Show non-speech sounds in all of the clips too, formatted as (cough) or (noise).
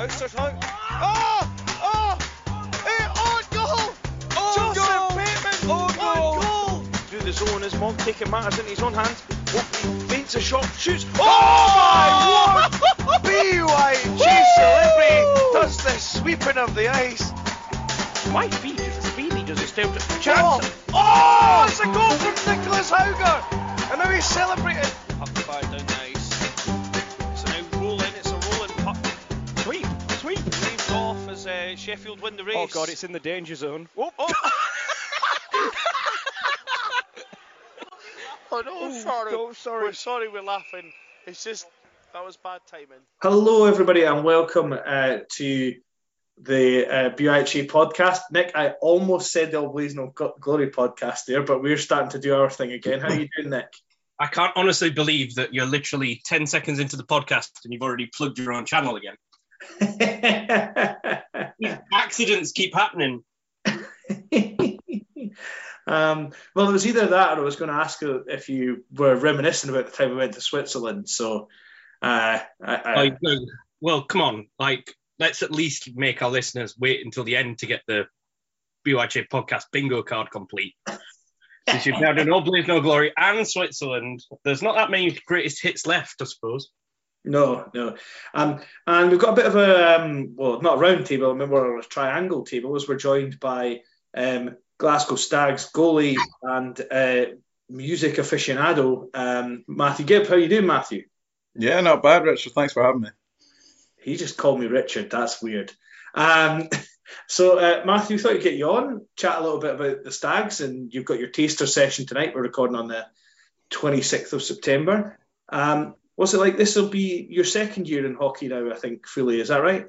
Outstretched hand. Oh! Oh! Hey, on goal! On Joseph goal! Bateman! On goal! Through the zone as Monk taking matters into his own hands. Oakley feints a shot, shoots. Oh, oh my (laughs) word! BYG celebrity does the sweeping of the ice. My feet is really does it still Oh, chance. oh, it's a goal from Nicholas Hauger! And now he's celebrating. Sheffield win the race. Oh god, it's in the danger zone. Oh, oh. (laughs) oh no, sorry. no, sorry. We're sorry we're laughing. It's just, that was bad timing. Hello, everybody, and welcome uh, to the uh, BUIHA podcast. Nick, I almost said the All Blaze No Glory podcast there, but we're starting to do our thing again. How are you doing, Nick? I can't honestly believe that you're literally 10 seconds into the podcast and you've already plugged your own channel again. (laughs) Accidents keep happening. (laughs) um, well, it was either that or I was going to ask you if you were reminiscing about the time we went to Switzerland. So, uh, I, I, well, come on. Like, let's at least make our listeners wait until the end to get the BYJ podcast bingo card complete. Since you've now done All Blaze No Glory and Switzerland, there's not that many greatest hits left, I suppose. No, no. Um, and we've got a bit of a, um, well, not a round table, I remember a triangle table as we're joined by um, Glasgow Stags goalie and uh, music aficionado, um, Matthew Gibb. How you doing, Matthew? Yeah, not bad, Richard. Thanks for having me. He just called me Richard. That's weird. Um, (laughs) so, uh, Matthew, thought I'd get you on, chat a little bit about the Stags, and you've got your taster session tonight. We're recording on the 26th of September. Um, what's it like? This will be your second year in hockey now, I think, fully. Is that right?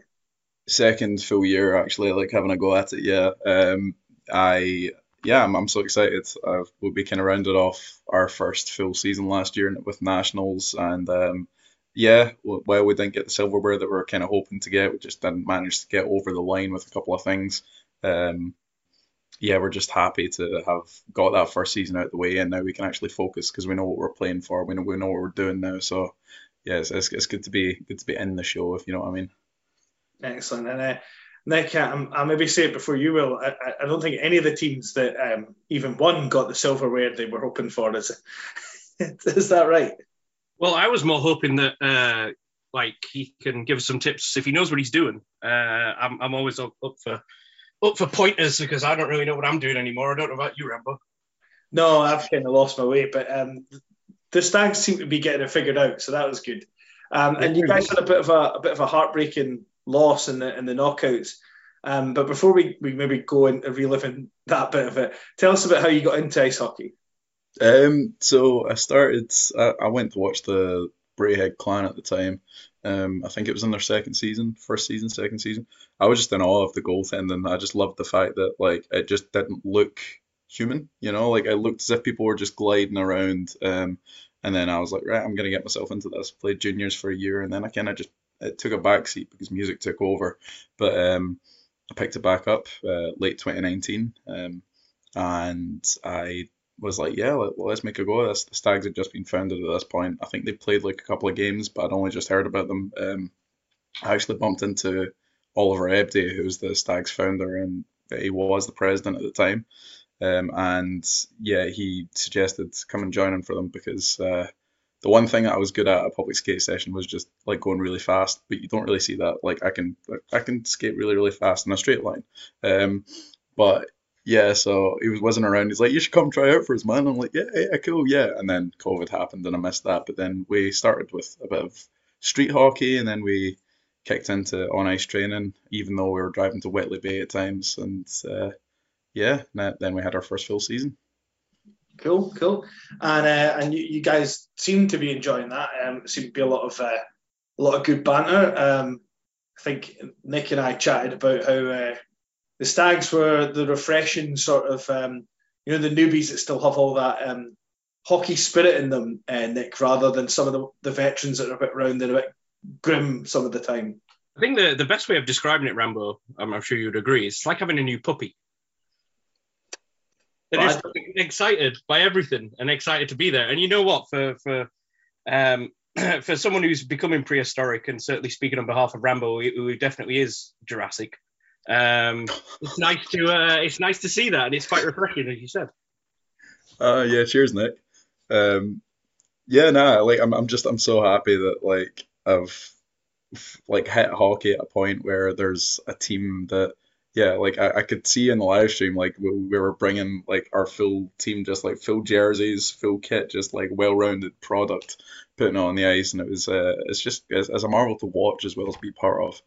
Second full year, actually, like having a go at it. Yeah. Um, I yeah, I'm, I'm so excited. Uh, we we kind of rounded off our first full season last year with nationals, and um, yeah, w- well, we didn't get the silverware that we were kind of hoping to get. We just didn't manage to get over the line with a couple of things. Um, yeah, we're just happy to have got that first season out of the way, and now we can actually focus because we know what we're playing for. We know we know what we're doing now. So yeah, it's, it's, it's good to be good to be in the show, if you know what I mean. Excellent. And uh, Nick, um, I'll maybe say it before you will. I, I- I don't think any of the teams that um, even won got the silverware they were hoping for. Is, (laughs) is that right? Well, I was more hoping that uh, like he can give us some tips if he knows what he's doing. Uh, I'm I'm always up, up for up for pointers because I don't really know what I'm doing anymore. I don't know about you, Rambo. No, I've kind of lost my way, but um, the Stags seem to be getting it figured out, so that was good. Um, and you guys had a bit of a, a bit of a heartbreaking loss in the in the knockouts. Um, but before we, we maybe go into reliving that bit of it, tell us about how you got into ice hockey. Um, so I started. I, I went to watch the Braehead Clan at the time. Um, I think it was in their second season, first season, second season. I was just in awe of the goaltending. I just loved the fact that like it just didn't look human. You know, like it looked as if people were just gliding around. Um, and then I was like, right, I'm gonna get myself into this. Played juniors for a year, and then I kind of just it took a backseat because music took over. But um, I picked it back up uh, late 2019, um, and I was like, yeah, let, let's make a go of this. The Stags had just been founded at this point. I think they played like a couple of games, but I'd only just heard about them. Um, I actually bumped into Oliver Ebday, who's the Stags founder, and he was the president at the time. Um, and yeah, he suggested come and join in for them because uh, the one thing I was good at a public skate session was just like going really fast, but you don't really see that. Like I can I can skate really really fast in a straight line. Um, but yeah, so he was wasn't around. He's like, you should come try out for us, man. I'm like, yeah, yeah, cool, yeah. And then COVID happened, and I missed that. But then we started with a bit of street hockey, and then we kicked into on ice training, even though we were driving to Whitley Bay at times. And uh, yeah, then we had our first full season. Cool, cool. And uh, and you, you guys seem to be enjoying that. Um, seemed to be a lot of uh, a lot of good banter. Um, I think Nick and I chatted about how uh, the Stags were the refreshing sort of um, you know the newbies that still have all that um, hockey spirit in them, uh, Nick, rather than some of the, the veterans that are a bit round and a bit grim some of the time. I think the, the best way of describing it, Rambo, I'm, I'm sure you'd agree, it's like having a new puppy. They're just excited by everything and excited to be there. And you know what? For for um, (clears throat) for someone who's becoming prehistoric and certainly speaking on behalf of Rambo, who who definitely is Jurassic, um, it's nice to uh, it's nice to see that, and it's quite refreshing, as you said. Uh, yeah, cheers, Nick. Um, yeah, nah, like I'm, I'm just, I'm so happy that like I've like hit hockey at a point where there's a team that, yeah, like I, I could see in the live stream, like we, we were bringing like our full team, just like full jerseys, full kit, just like well-rounded product, putting on the ice, and it was, uh, it's just, it's a marvel to watch as well as be part of.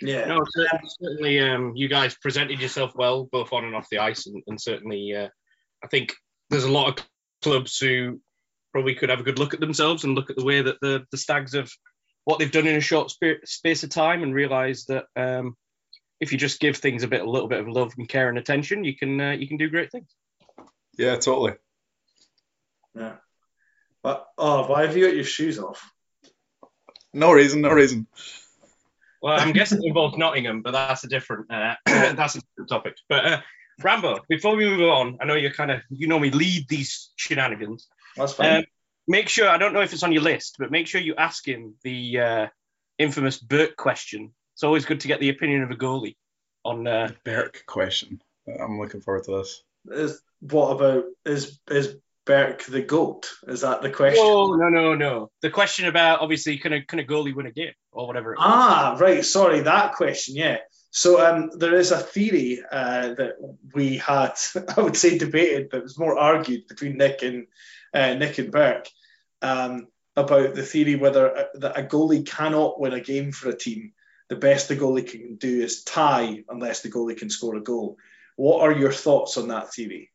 Yeah. No, cer- certainly, um, you guys presented yourself well, both on and off the ice, and, and certainly, uh, I think there's a lot of clubs who probably could have a good look at themselves and look at the way that the the Stags have what they've done in a short spa- space of time, and realise that um, if you just give things a bit, a little bit of love and care and attention, you can uh, you can do great things. Yeah, totally. Yeah. But oh, why have you got your shoes off? No reason, no reason. Well, I'm guessing it involves Nottingham, but that's a different uh, (clears throat) that's a different topic. But uh, Rambo, before we move on, I know you're kind of you normally lead these shenanigans. That's fine. Um, make sure I don't know if it's on your list, but make sure you ask him the uh, infamous Burke question. It's always good to get the opinion of a goalie on. Uh, Burke question. I'm looking forward to this. is what about is is Burke the goat? Is that the question? no, no, no, no. The question about obviously can a can a goalie win a game or whatever. Ah, right. Sorry, that question. Yeah. So um, there is a theory uh, that we had, (laughs) I would say, debated, but it was more argued between Nick and uh, Nick and Burke um, about the theory whether uh, that a goalie cannot win a game for a team. The best the goalie can do is tie unless the goalie can score a goal. What are your thoughts on that theory?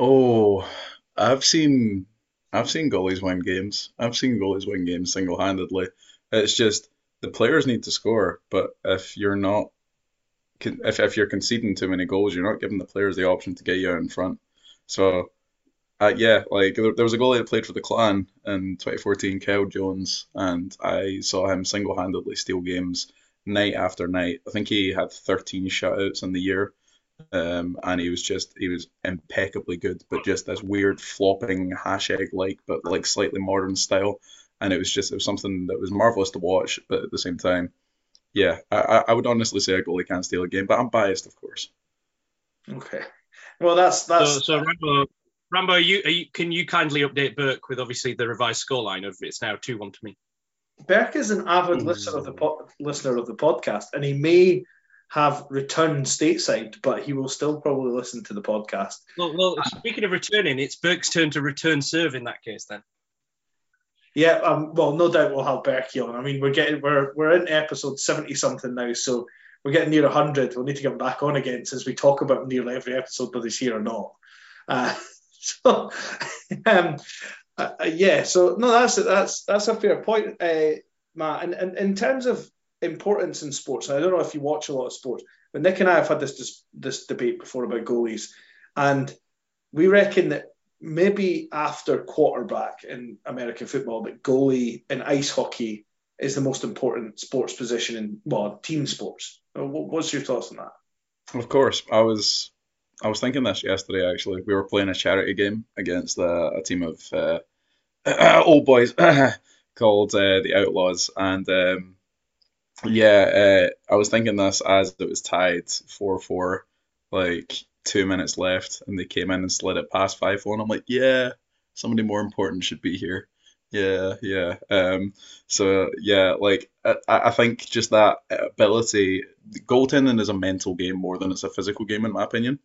Oh, I've seen I've seen goalies win games. I've seen goalies win games single-handedly. It's just the players need to score, but if you're not if if you're conceding too many goals, you're not giving the players the option to get you out in front. So, uh, yeah, like there, there was a goalie that played for the Clan in 2014, Kyle Jones, and I saw him single-handedly steal games night after night. I think he had 13 shutouts in the year. Um, and he was just he was impeccably good, but just this weird flopping Hasek like, but like slightly modern style. And it was just it was something that was marvelous to watch, but at the same time, yeah, I, I I would honestly say a goalie can't steal a game, but I'm biased, of course. Okay. Well, that's that's So, so Rambo, Rambo, are you, are you can you kindly update Burke with obviously the revised scoreline of it's now two one to me. Burke is an avid listener of the po- listener of the podcast, and he may have returned stateside, but he will still probably listen to the podcast. Well, well, speaking of returning, it's Burke's turn to return serve in that case then. Yeah, um, well, no doubt we'll have Berkey on. I mean, we're getting we're we're in episode seventy something now, so we're getting near hundred. We'll need to get him back on again since we talk about nearly every episode, whether he's here or not. Uh, (laughs) so, (laughs) um, uh, uh, yeah, so no, that's that's that's a fair point, uh, Matt. And, and in terms of importance in sports, and I don't know if you watch a lot of sports, but Nick and I have had this this, this debate before about goalies, and we reckon that maybe after quarterback in American football, but goalie in ice hockey is the most important sports position in well team sports. Uh, What's your thoughts on that? Of course, I was I was thinking this yesterday actually. We were playing a charity game against uh, a team of uh, (coughs) old boys (coughs) called uh, the Outlaws, and um, yeah, uh, I was thinking this as it was tied four four, like two minutes left, and they came in and slid it past five one. I'm like, yeah, somebody more important should be here. Yeah, yeah. Um, so yeah, like I, I think just that ability, goaltending is a mental game more than it's a physical game in my opinion,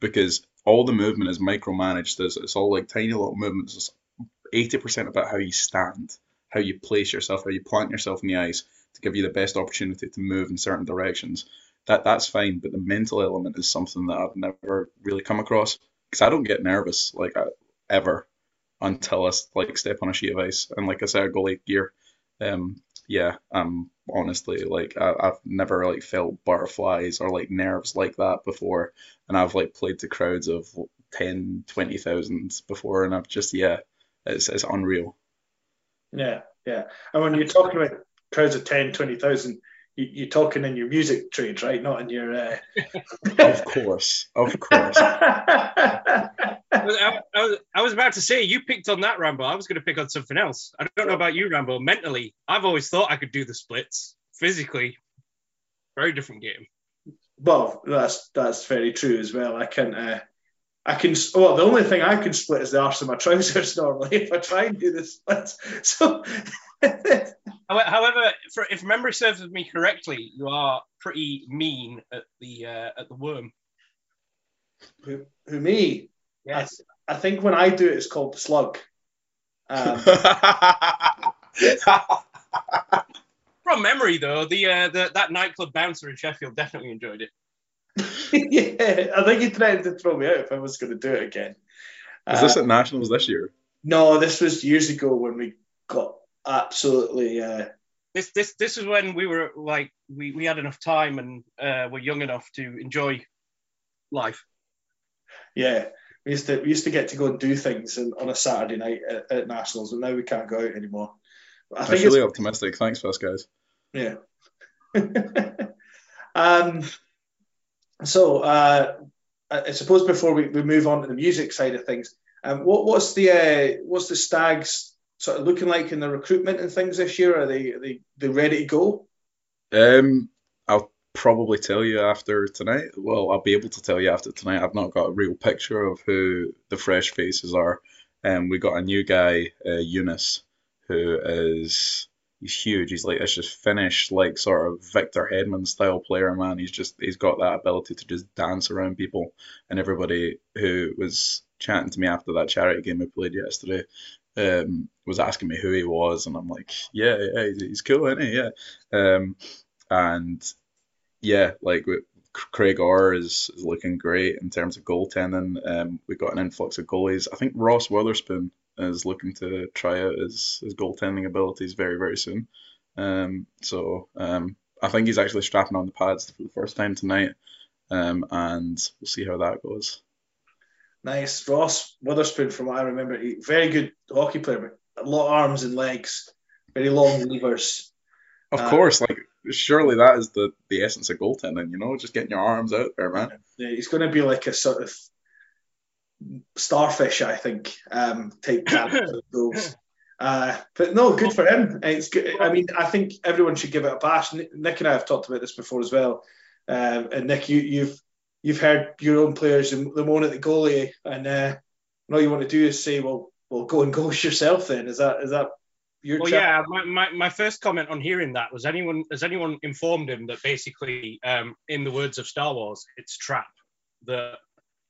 because all the movement is micromanaged. It's, it's all like tiny little movements. It's eighty percent about how you stand, how you place yourself, how you plant yourself in the ice to give you the best opportunity to move in certain directions. That that's fine, but the mental element is something that I've never really come across because I don't get nervous like I, ever until I like step on a sheet of ice and like I said, goalie gear. Um, yeah, um, honestly, like I, I've never like felt butterflies or like nerves like that before, and I've like played to crowds of 10, 20,000 before, and I've just yeah, it's it's unreal. Yeah, yeah. And when you're talking about crowds of 10, 20,000, you, you're talking in your music trade, right? Not in your. Uh... (laughs) Of course, of course. (laughs) I, I, I was, I was about to say you picked on that Rambo. I was going to pick on something else. I don't know about you, Rambo. Mentally, I've always thought I could do the splits. Physically, very different game. well, that's that's very true as well. I can. Uh, I can. Well, the only thing I can split is the arse of my trousers (laughs) normally if I try and do the splits. So. Howe- However, for, if memory serves me correctly, you are pretty mean at the uh, at the worm. who, who me? Yes. I think when I do it, it's called the slug. Um, (laughs) From memory, though, the, uh, the that nightclub bouncer in Sheffield definitely enjoyed it. (laughs) yeah, I think he threatened to throw me out if I was going to do it again. Is Uh, this at Nationals this year? no, this was years ago when we got absolutely. Uh, This this this is when we were like we, we had enough time and uh, were young enough to enjoy life. yeah, we used to we used to get to go and do things in, on a Saturday night at, at nationals, and now we can't go out anymore. I That's think really it's optimistic. Thanks for this, guys. yeah. (laughs) um. So, uh, I I suppose before we, we move on to the music side of things, um, what what's the uh, what's the Stags sort of looking like in the recruitment and things this year? Are they are they, they ready to go? Um, I'll probably tell you after tonight. Well, I'll be able to tell you after tonight. I've not got a real picture of who the fresh faces are. Um, we got a new guy, uh, Eunice, who is he's huge. He's like it's just Finnish, like sort of Victor Hedman style player, man. He's just he's got that ability to just dance around people. And everybody who was chatting to me after that charity game we played yesterday um, was asking me who he was, and I'm like, yeah, yeah, he's, cool, isn't he? Yeah. Um, and yeah, like we, Craig Orr is, is looking great in terms of goaltending. Um, we got an influx of goalies. I think Ross Witherspoon is looking to try out his, his goaltending abilities very, very soon. Um, so um, I think he's actually strapping on the pads for the first time tonight. Um, and we'll see how that goes. Nice, Ross Witherspoon, from what I remember, he, very good hockey player, but a lot of arms and legs, very long (laughs) levers. Of Uh, course, like surely that is the, the essence of goaltending, you know, just getting your arms out there, man. Yeah, he's going to be like a sort of starfish, I think, um, type (coughs) character. Uh, but no, good for him. It's good. I mean, I think everyone should give it a bash. Nick Nick and I have talked about this before as well. Um, and Nick, you, you've you've heard your own players the moan at the goalie, and, uh, and all you want to do is say, "Well, well, go and ghost (laughs) yourself." Then is that is that your? Well, yeah. My, my, my first comment on hearing that was anyone has anyone informed him that basically, um, in the words of Star Wars, it's trap that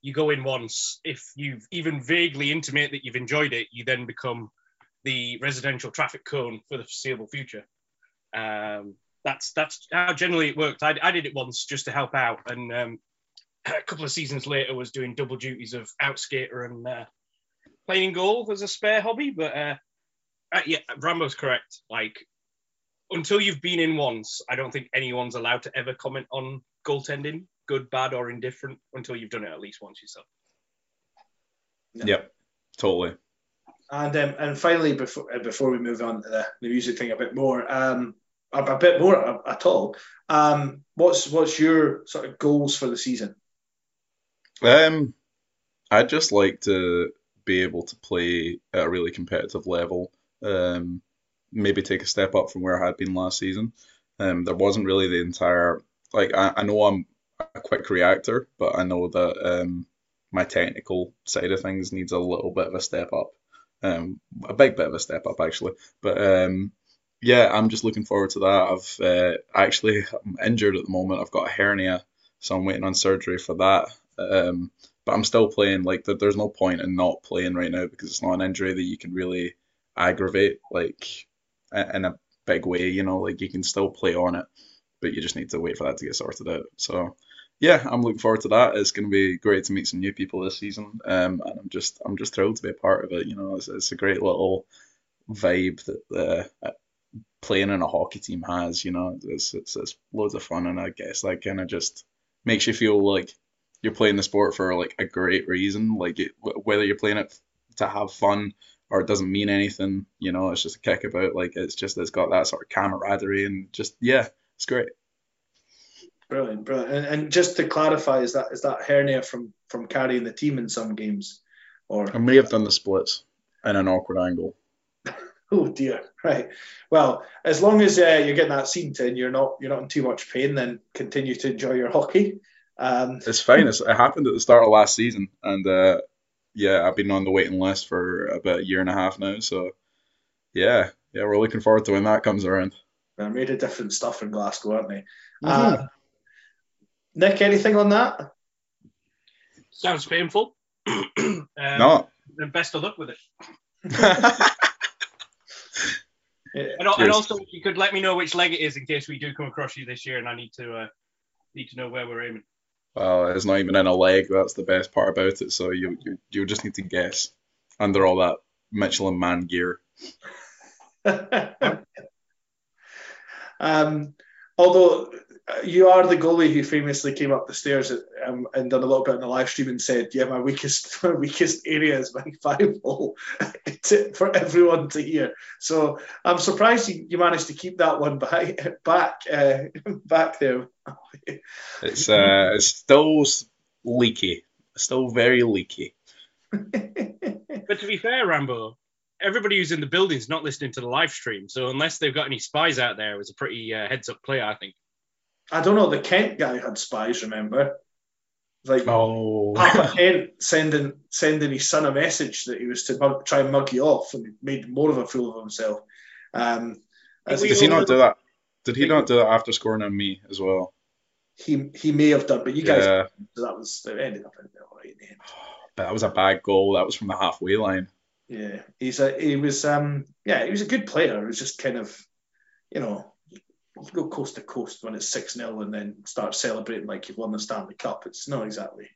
you go in once. If you've even vaguely intimate that you've enjoyed it, you then become the residential traffic cone for the foreseeable future. Um, that's that's how generally it worked. I, I did it once just to help out, and um, a couple of seasons later was doing double duties of outskater and uh, playing goal as a spare hobby. But uh, uh, yeah, Rambo's correct. Like until you've been in once, I don't think anyone's allowed to ever comment on goaltending, good, bad, or indifferent, until you've done it at least once yourself. Yep, totally. And um, and finally, before uh, before we move on to the, the music thing a bit more, um, a, a bit more at all. Um, what's what's your sort of goals for the season? Um, I'd just like to be able to play at a really competitive level. Um, maybe take a step up from where I had been last season. Um, there wasn't really the entire like I, I know I'm a quick reactor, but I know that um my technical side of things needs a little bit of a step up. Um, a big bit of a step up actually. But um, yeah, I'm just looking forward to that. I've uh, actually I'm injured at the moment. I've got a hernia, so I'm waiting on surgery for that. Um, but I'm still playing. Like there- there's no point in not playing right now because it's not an injury that you can really aggravate like in a big way. You know, like you can still play on it, but you just need to wait for that to get sorted out. So yeah, I'm looking forward to that. It's going to be great to meet some new people this season, um, and I'm just I'm just thrilled to be a part of it. You know, it's, it's a great little vibe that uh, playing in a hockey team has. You know, it's, it's it's loads of fun, and I guess that kind of just makes you feel like you're playing the sport for like a great reason. Like it, whether you're playing it to have fun or it doesn't mean anything, you know, it's just a kick about. Like it's just it's got that sort of camaraderie and just yeah, it's great. Brilliant, brilliant. And, and just to clarify, is that is that hernia from from carrying the team in some games, or I may have done the splits in an awkward angle. (laughs) oh dear, right? Well, as long as uh, you're getting that scene and you're not you're not in too much pain. Then continue to enjoy your hockey. Um, It's fine. It's, it happened at the start of last season, and uh, yeah, I've been on the waiting list for about a year and a half now. So yeah, yeah, we're looking forward to when that comes around. they're made of different stuff in Glasgow, aren't they? Mhm. Uh, Nick, anything on that? Sounds painful. (clears throat) um, No. Then best of luck with it. Yeah. (laughs) And, and also, you could let me know which leg it is in case we do come across you this year, and I need to uh, need to know where we're aiming. Well, it's not even in a leg. That's the best part about it. So you you you just need to guess under all that Michelin man gear. (laughs) um, although uh, you are the goalie who famously came up the stairs um, and done a little bit in the live stream and said, "Yeah, my weakest (laughs) my weakest area is my (laughs) five hole," for everyone to hear. So I'm surprised you, you managed to keep that one back back uh, back there. It's uh it's still s- leaky. Still very leaky. (laughs) But to be fair, Rambo, everybody who's in the building's not listening to the live stream, so unless they've got any spies out there, it was a pretty uh, heads up play, I think. I don't know. The Kent guy had spies. Remember, like Oh. Papa Kent sending sending his son a message that he was to mug, try and mug you off, and he made more of a fool of himself. Um, as Did he not do that? Did he not do that after scoring on me as well? He he may have done, but you guys, Yeah. that was it ended up in all right in the end. (sighs) But that was a bad goal. That was from the halfway line. Yeah, he's a he was um yeah he was a good player. It was just kind of you know you go coast to coast when it's six 0 and then start celebrating like you've won the Stanley Cup. It's not exactly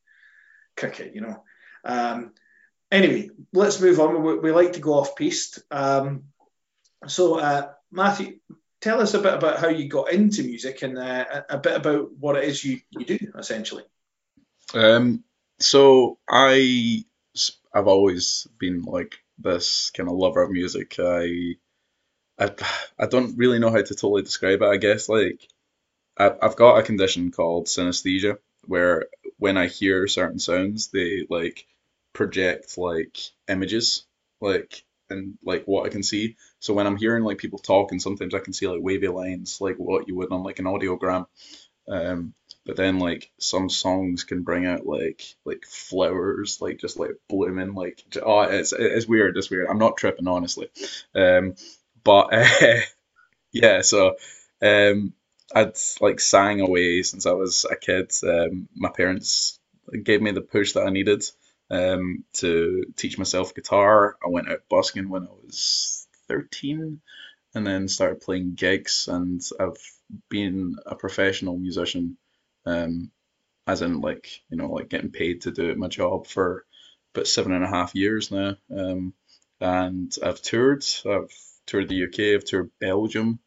cricket, you know. Um, anyway, let's move on. We, we like to go off piste. Um, so uh, Matthew, tell us a bit about how you got into music and uh, a bit about what it is you, you do essentially. Um, so I, I've always been like this kind of lover of music. I, I, I don't really know how to totally describe it. I guess like I, I've got a condition called synesthesia, where when I hear certain sounds, they like project like images, like and like what I can see. So when I'm hearing like people talking, sometimes I can see like wavy lines, like what you would on like an audiogram. Um, but then like some songs can bring out like like flowers like just like blooming like oh it's it's weird it's weird. I'm not tripping honestly. Um but uh, (laughs) yeah so um I'd like sang away since I was a kid. Um my parents gave me the push that I needed um to teach myself guitar. I went out busking when I was 13 and then started playing gigs and I've been a professional musician um, as in like you know like getting paid to do my job for about seven and a half years now. Um, and I've toured. I've toured the UK. I've toured Belgium.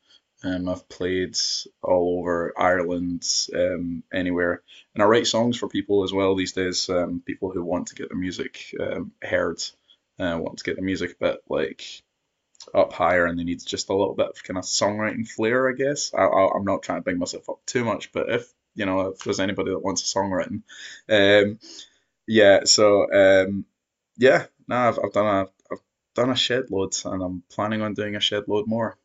Um, I've played all over Ireland, um, anywhere, and I write songs for people as well these days. Um, people who want to get their music um, heard, uh, want to get their music a bit like up higher, and they need just a little bit of kind of songwriting flair, I guess. I, I, I'm not trying to bring myself up too much, but if you know, if there's anybody that wants a song written, um, yeah. So um, yeah, no, I've, I've done a I've done a shed load, and I'm planning on doing a shed load more.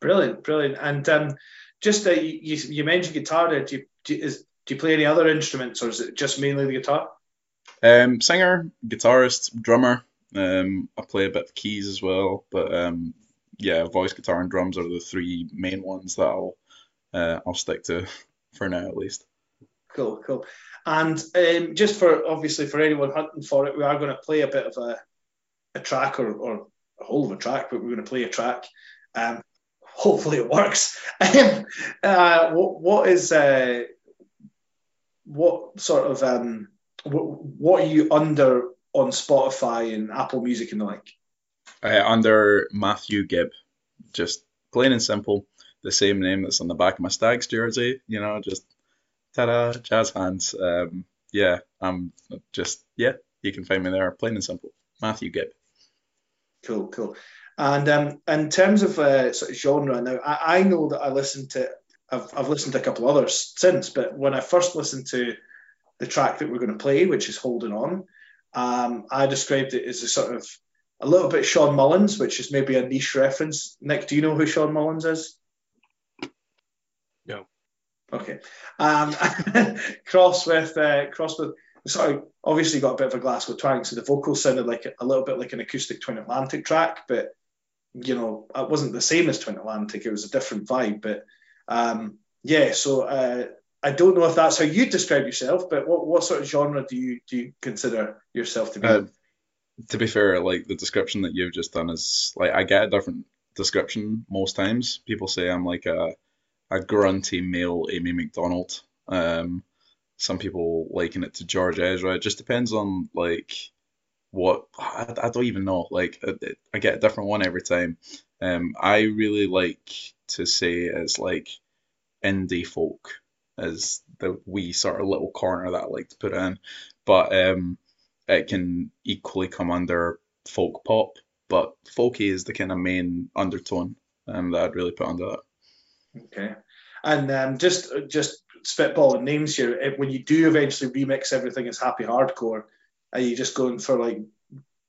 Brilliant, brilliant. And um, just uh, you, you mentioned guitar there. Do you, do, you, is, do you play any other instruments, or is it just mainly the guitar? Um, singer, guitarist, drummer. Um, I play a bit of keys as well, but um, yeah, voice, guitar, and drums are the three main ones that I'll uh, I'll stick to (laughs) for now at least. Cool, cool. And um, just for obviously for anyone hunting for it, we are going to play a bit of a, a track or, or a whole of a track, but we're going to play a track. Um, hopefully it works. (laughs) Um, uh, what, what is uh, what sort of um, what, what are you under on Spotify and Apple Music and the like? Uh, under Matthew Gibb, just plain and simple, the same name that's on the back of my Stags jersey. You know, just ta-da, jazz hands. Um, yeah, I'm just yeah, you can find me there, plain and simple. Matthew Gibb. Cool, cool. And um, in terms of uh, sort of genre, now I, I know that I listen to I've, I've listened to a couple others since, but when I first listened to the track that we're going to play, which is Holding On, um, I described it as a sort of a little bit Shawn Mullins, which is maybe a niche reference. Nick, do you know who Shawn Mullins is? No. Okay. Um, (laughs) cross with uh, cross with sorry, obviously got a bit of a Glasgow twang, so the vocals sounded like a little bit like an acoustic Twin Atlantic track, but you know, it wasn't the same as Twin Atlantic. It was a different vibe, but um, yeah. So uh, I don't know if that's how you describe yourself, but what, what sort of genre do you do you consider yourself to be? Uh, to be fair, like the description that you've just done is like I get a different description most times. People say I'm like a a grunty male Amy Macdonald. Um, some people liken it to George Ezra. It just depends on like what I, I don't even know. Like I, I get a different one every time. Um, I really like to say it's like indie folk is the wee sort of little corner that I like to put in, but um, it can equally come under folk pop. But folky is the kind of main undertone um, that I'd really put under that. Okay, and um, just just spitballing names here. When you do eventually remix everything as happy hardcore, are you just going for like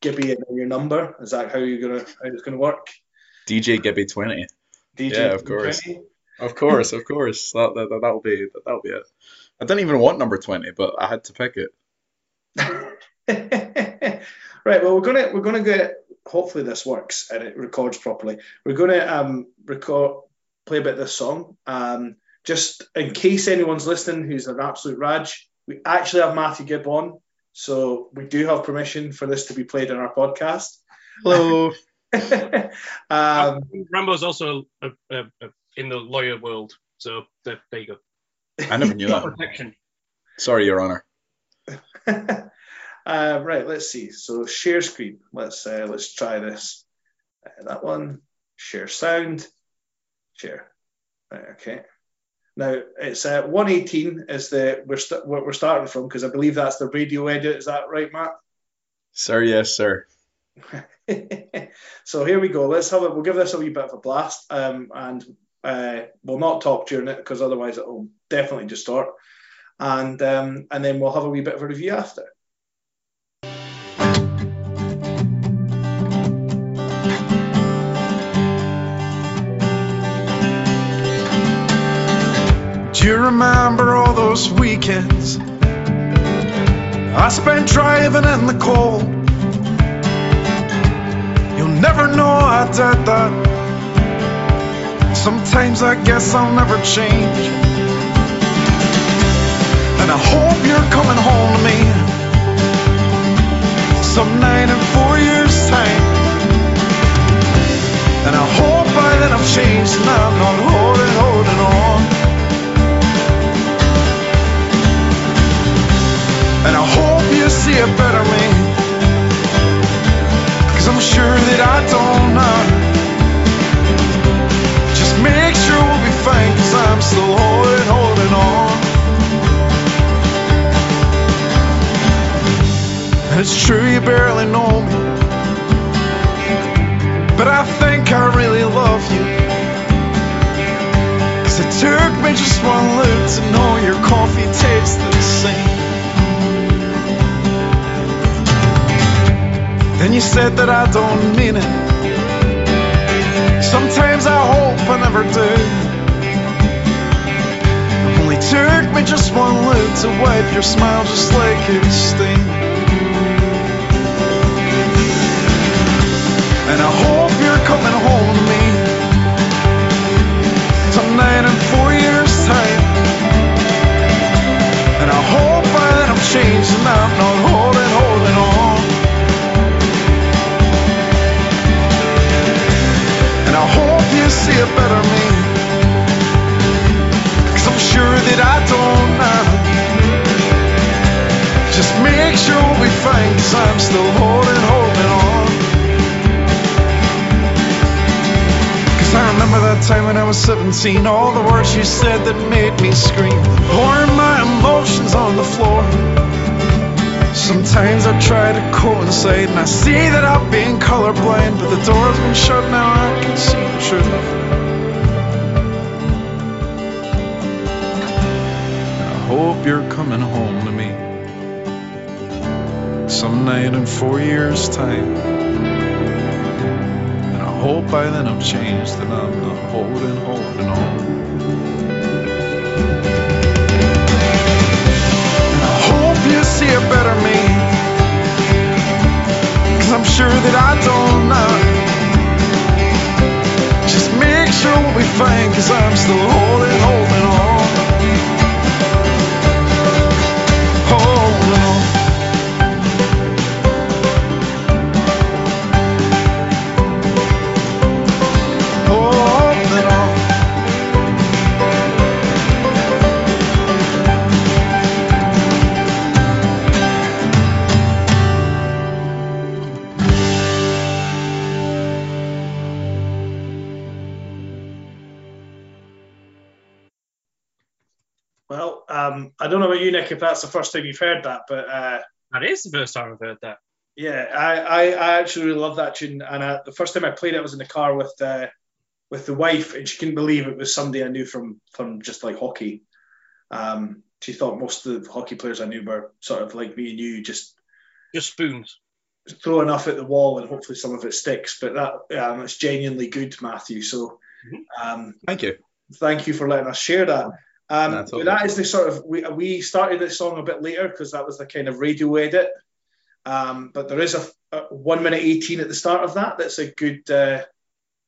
Gibby and your number? Is that how you're gonna how it's gonna work? DJ Gibby twenty. DJ yeah, of course, 20? Of course, of course. That that that'll be that'll be it. I didn't even want number twenty, but I had to pick it. (laughs) right. Well, we're gonna we're gonna get. Hopefully, this works and it records properly. We're gonna um record play a bit of this song. Um, just in case anyone's listening who's an absolute Raj, we actually have Matthew Gibb on, so we do have permission for this to be played on our podcast. Hello. (laughs) um, Rambo's also a, a, a, in the lawyer world, so there, there you go. I never knew (laughs) that. Protection. Sorry, Your Honor. (laughs) uh, right, let's see. So share screen. Let's uh, let's try this. Uh, that one. Share sound. Share. Right, okay. Now it's uh, 118 is the we're st- what we're starting from because I believe that's the radio edit. Is that right, Matt? Sir, yes, sir. (laughs) so here we go. Let's have it. We'll give this a wee bit of a blast, um, and uh, we'll not talk during it because otherwise it will definitely distort. And um, and then we'll have a wee bit of a review after. Do you remember all those weekends I spent driving in the cold? You'll never know I did that. Sometimes I guess I'll never change. And I hope you're coming home to me some night in four years' time. And I hope by then I've changed and I'm not holding, holding on. And I hope you see a better me. Cause I'm sure that I don't know. Just make we'll be fine, cause I'm still holding, holding on. It's true you barely know me. But I think I really love you. Cause it took me just one look to know your coffee tasted the same. Then you said that I don't mean it. Sometimes I hope I never do. Only took me just one look to wipe your smile just like it sting. seen all the words you said that made me scream, pouring my emotions on the floor. Sometimes I try to coincide and I see that I've been colorblind, but the door's been shut now I can see the truth. I hope you're coming home to me some night in four years' time. By then I've changed and I'm not holding, holding on. And I hope you see a better me. Cause I'm sure that I don't know. Just make sure we'll be fine, cause I'm still holding. Holding if that's the first time you've heard that, but uh, That is the first time I've heard that. yeah, I, I, I actually really love that tune. And uh, the first time I played it, I was in the car with uh, with the wife, and she couldn't believe it was somebody I knew from from just like hockey. Um, she thought most of the hockey players I knew were sort of like me and you, just Just spoons. throw enough at the wall, and hopefully some of it sticks. But that um, it's genuinely good, Matthew. So um, Thank you. thank you for letting us share that. Um, but totally. that is the sort of we, we started this song a bit later because that was the kind of radio edit. Um, but there is a, a one minute eighteen at the start of that. That's a good. Uh,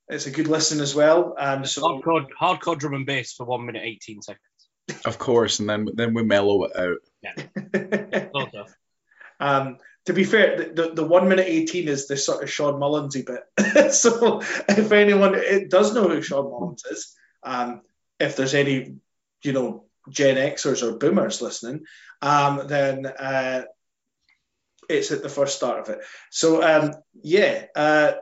it's a good listen as well. And so Hardcore, hardcore drum and bass for one minute eighteen seconds. Of course, and then then we mellow it out. (laughs) Sort of. um, to be fair, the, the, the one minute eighteen is the sort of Shawn Mullinsy bit. (laughs) so if anyone it does know who Shawn Mullins is, um, if there's any, you know, Gen Xers or Boomers listening, um, then uh, it's at the first start of it. So um, yeah, uh,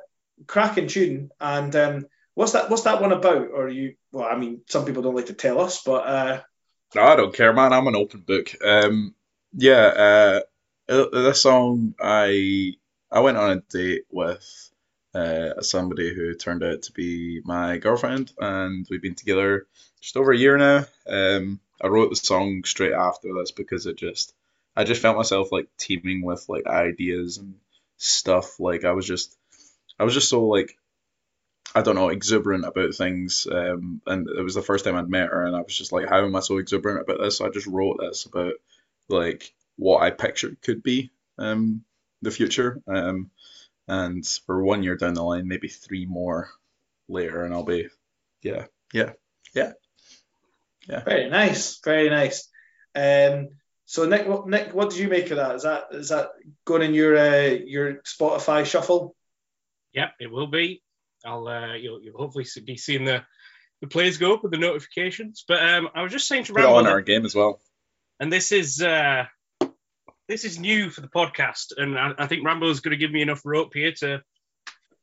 cracking tune. And um, what's that? What's that one about? Or you? Well, I mean, some people don't like to tell us, but uh, No, I don't care, man. I'm an open book. Um, yeah, uh, uh, this song, I I went on a date with uh, somebody who turned out to be my girlfriend, and we've been together just over a year now. Um, I wrote the song straight after this because it just, I just felt myself like teeming with like ideas and stuff. Like I was just, I was just so like I don't know, exuberant about things. Um, and it was the first time I'd met her, and I was just like, how am I so exuberant about this? So I just wrote this about like what I pictured could be um, the future. Um, and for one year down the line, maybe three more later, and I'll be, yeah, yeah, yeah. Yeah. Very nice, very nice. Um, so Nick, what, Nick, what did you make of that? Is that is that going in your uh, your Spotify shuffle? Yep, it will be. I'll uh, you'll, you'll hopefully be seeing the the plays go up with the notifications. But um, I was just saying to Put it Rambo, on our game as well. and this is uh, this is new for the podcast, and I, I think Rambo's going to give me enough rope here to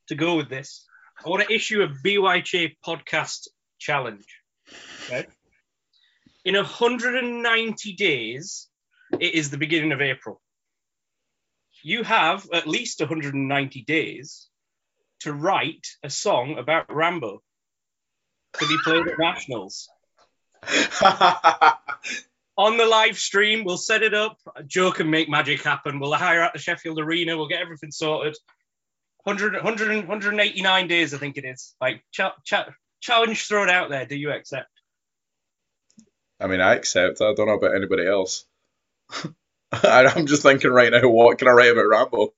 to go with this. I want to issue a BYJ podcast challenge. Okay. In 190 days, it is the beginning of April. You have at least 190 days to write a song about Rambo to be played at nationals (laughs) on the live stream. We'll set it up. Joe can make magic happen. We'll hire out the Sheffield Arena. We'll get everything sorted. 100, 100, 189 days, I think it is. Like, cha- cha- challenge thrown out there. Do you accept? I mean, I accept. I don't know about anybody else. (laughs) I- I'm just thinking right now, what can I write about Rambo?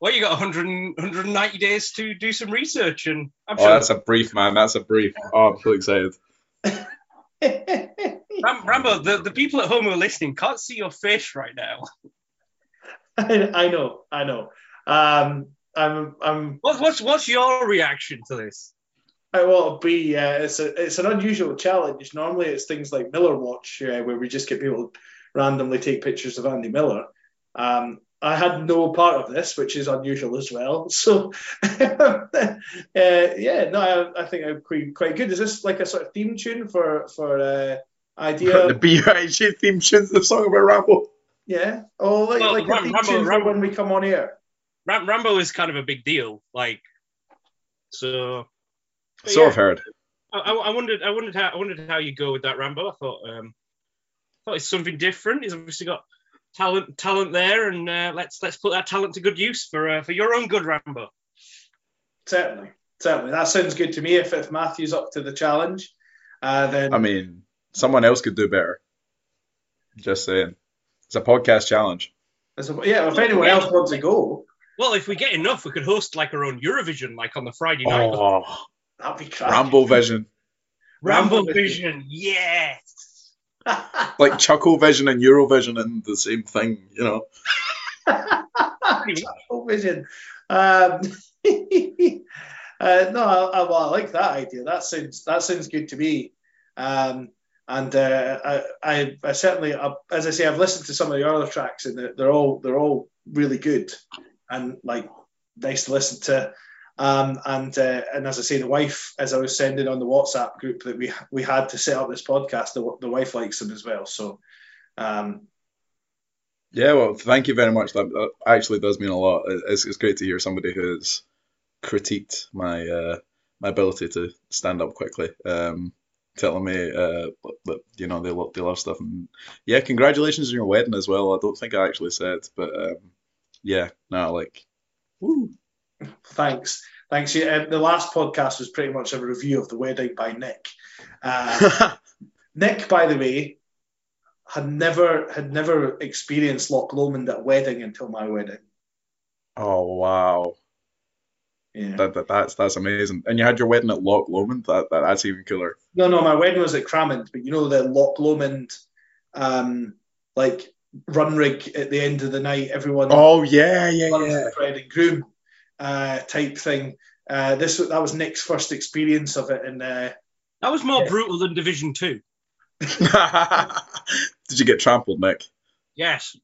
Well, you got 100, 190 days to do some research, and I'm Oh, sure that's a brief, man. That's a brief. Oh, I'm so excited. (laughs) (laughs) Ram- Rambo, the, the people at home who are listening can't see your face right now. (laughs) I, I know, I know. Um, I'm, I'm, What's what's what's your reaction to this? I to be. Uh, it's a, it's an unusual challenge. Normally, it's things like Miller Watch, uh, where we just get people randomly take pictures of Andy Miller. Um, I had no part of this, which is unusual as well. (laughs) So, uh, yeah, no, I, I think I'm quite, quite good. Is this like a sort of theme tune for for uh, idea? (laughs) The BIG theme tune's the song about Rambo. Yeah. Oh, like, Well, like a Ram- theme Rambo- tune Rambo- when we come on air. Ram- Rambo is kind of a big deal, like so. but So yeah. I've heard. I, I I wondered, I wondered how, I wondered how you go with that, Rambo. I thought, um, I thought it's something different. He's obviously got talent talent there, and uh, let's let's put that talent to good use for uh, for your own good, Rambo. Certainly, certainly. That sounds good to me. If, if Matthew's up to the challenge, uh, then I mean, someone else could do better. Just saying. It's a podcast challenge. a- yeah, if anyone else wants to go, Well, if we get enough, we could host like our own Eurovision, like on the Friday night. Oh, that'd be crap. Rambo Vision. Rambo Rambo Vision, yes. Like Chuckle Vision and Eurovision and the same thing, you know. Chuckle Vision. Um, (laughs) uh, no, I, I, well, I like that idea. That sounds that sounds good to me. Um, and uh, I, I, I certainly, I, as I say, I've listened to some of the other tracks, and they're, they're all they're all really good and like nice to listen to. Um, and uh, and as I say, the wife, as I was sending on the WhatsApp group that we we had to set up this podcast, the, the wife likes them as well. So um, Yeah, well, thank you very much. That, actually does mean a lot. It's, it's great to hear somebody who's critiqued my uh, my ability to stand up quickly, um, telling me uh, that you know they love they love stuff. And yeah, congratulations on your wedding as well. I don't think I actually said, but um, yeah, no, like, woo. Thanks. Thanks. Yeah, uh, the last podcast was pretty much a review of the wedding by Nick. Uh, (laughs) Nick, by the way, had never had never experienced Loch Lomond at a wedding until my wedding. oh wow, Yeah. that, that that's that's amazing. And you had your wedding at Loch Lomond. That, that that's even cooler. No, no, my wedding was at Cramond, but you know the Loch Lomond, um, like Runrig at the end of the night. Everyone Oh yeah, yeah, yeah. the bride and groom uh, type thing. Uh, this that was Nick's first experience of it, and uh, That was more Yeah. brutal than Division Two. (laughs) Did you get trampled, Nick? Yes.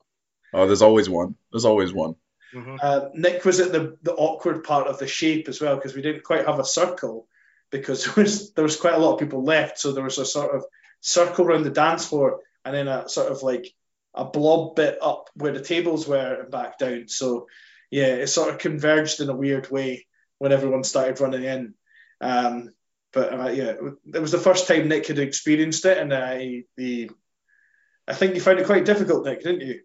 Oh, there's always one. There's always one. Mhm. Uh, Nick was at the, the awkward part of the shape as well because we didn't quite have a circle because (laughs) there was there was quite a lot of people left, so there was a sort of circle around the dance floor and then a sort of like a blob bit up where the tables were and back down. So yeah, it sort of converged in a weird way when everyone started running in. Um, but uh, yeah, it was the first time Nick had experienced it, and uh, he, he, I think you found it quite difficult, Nick, didn't you?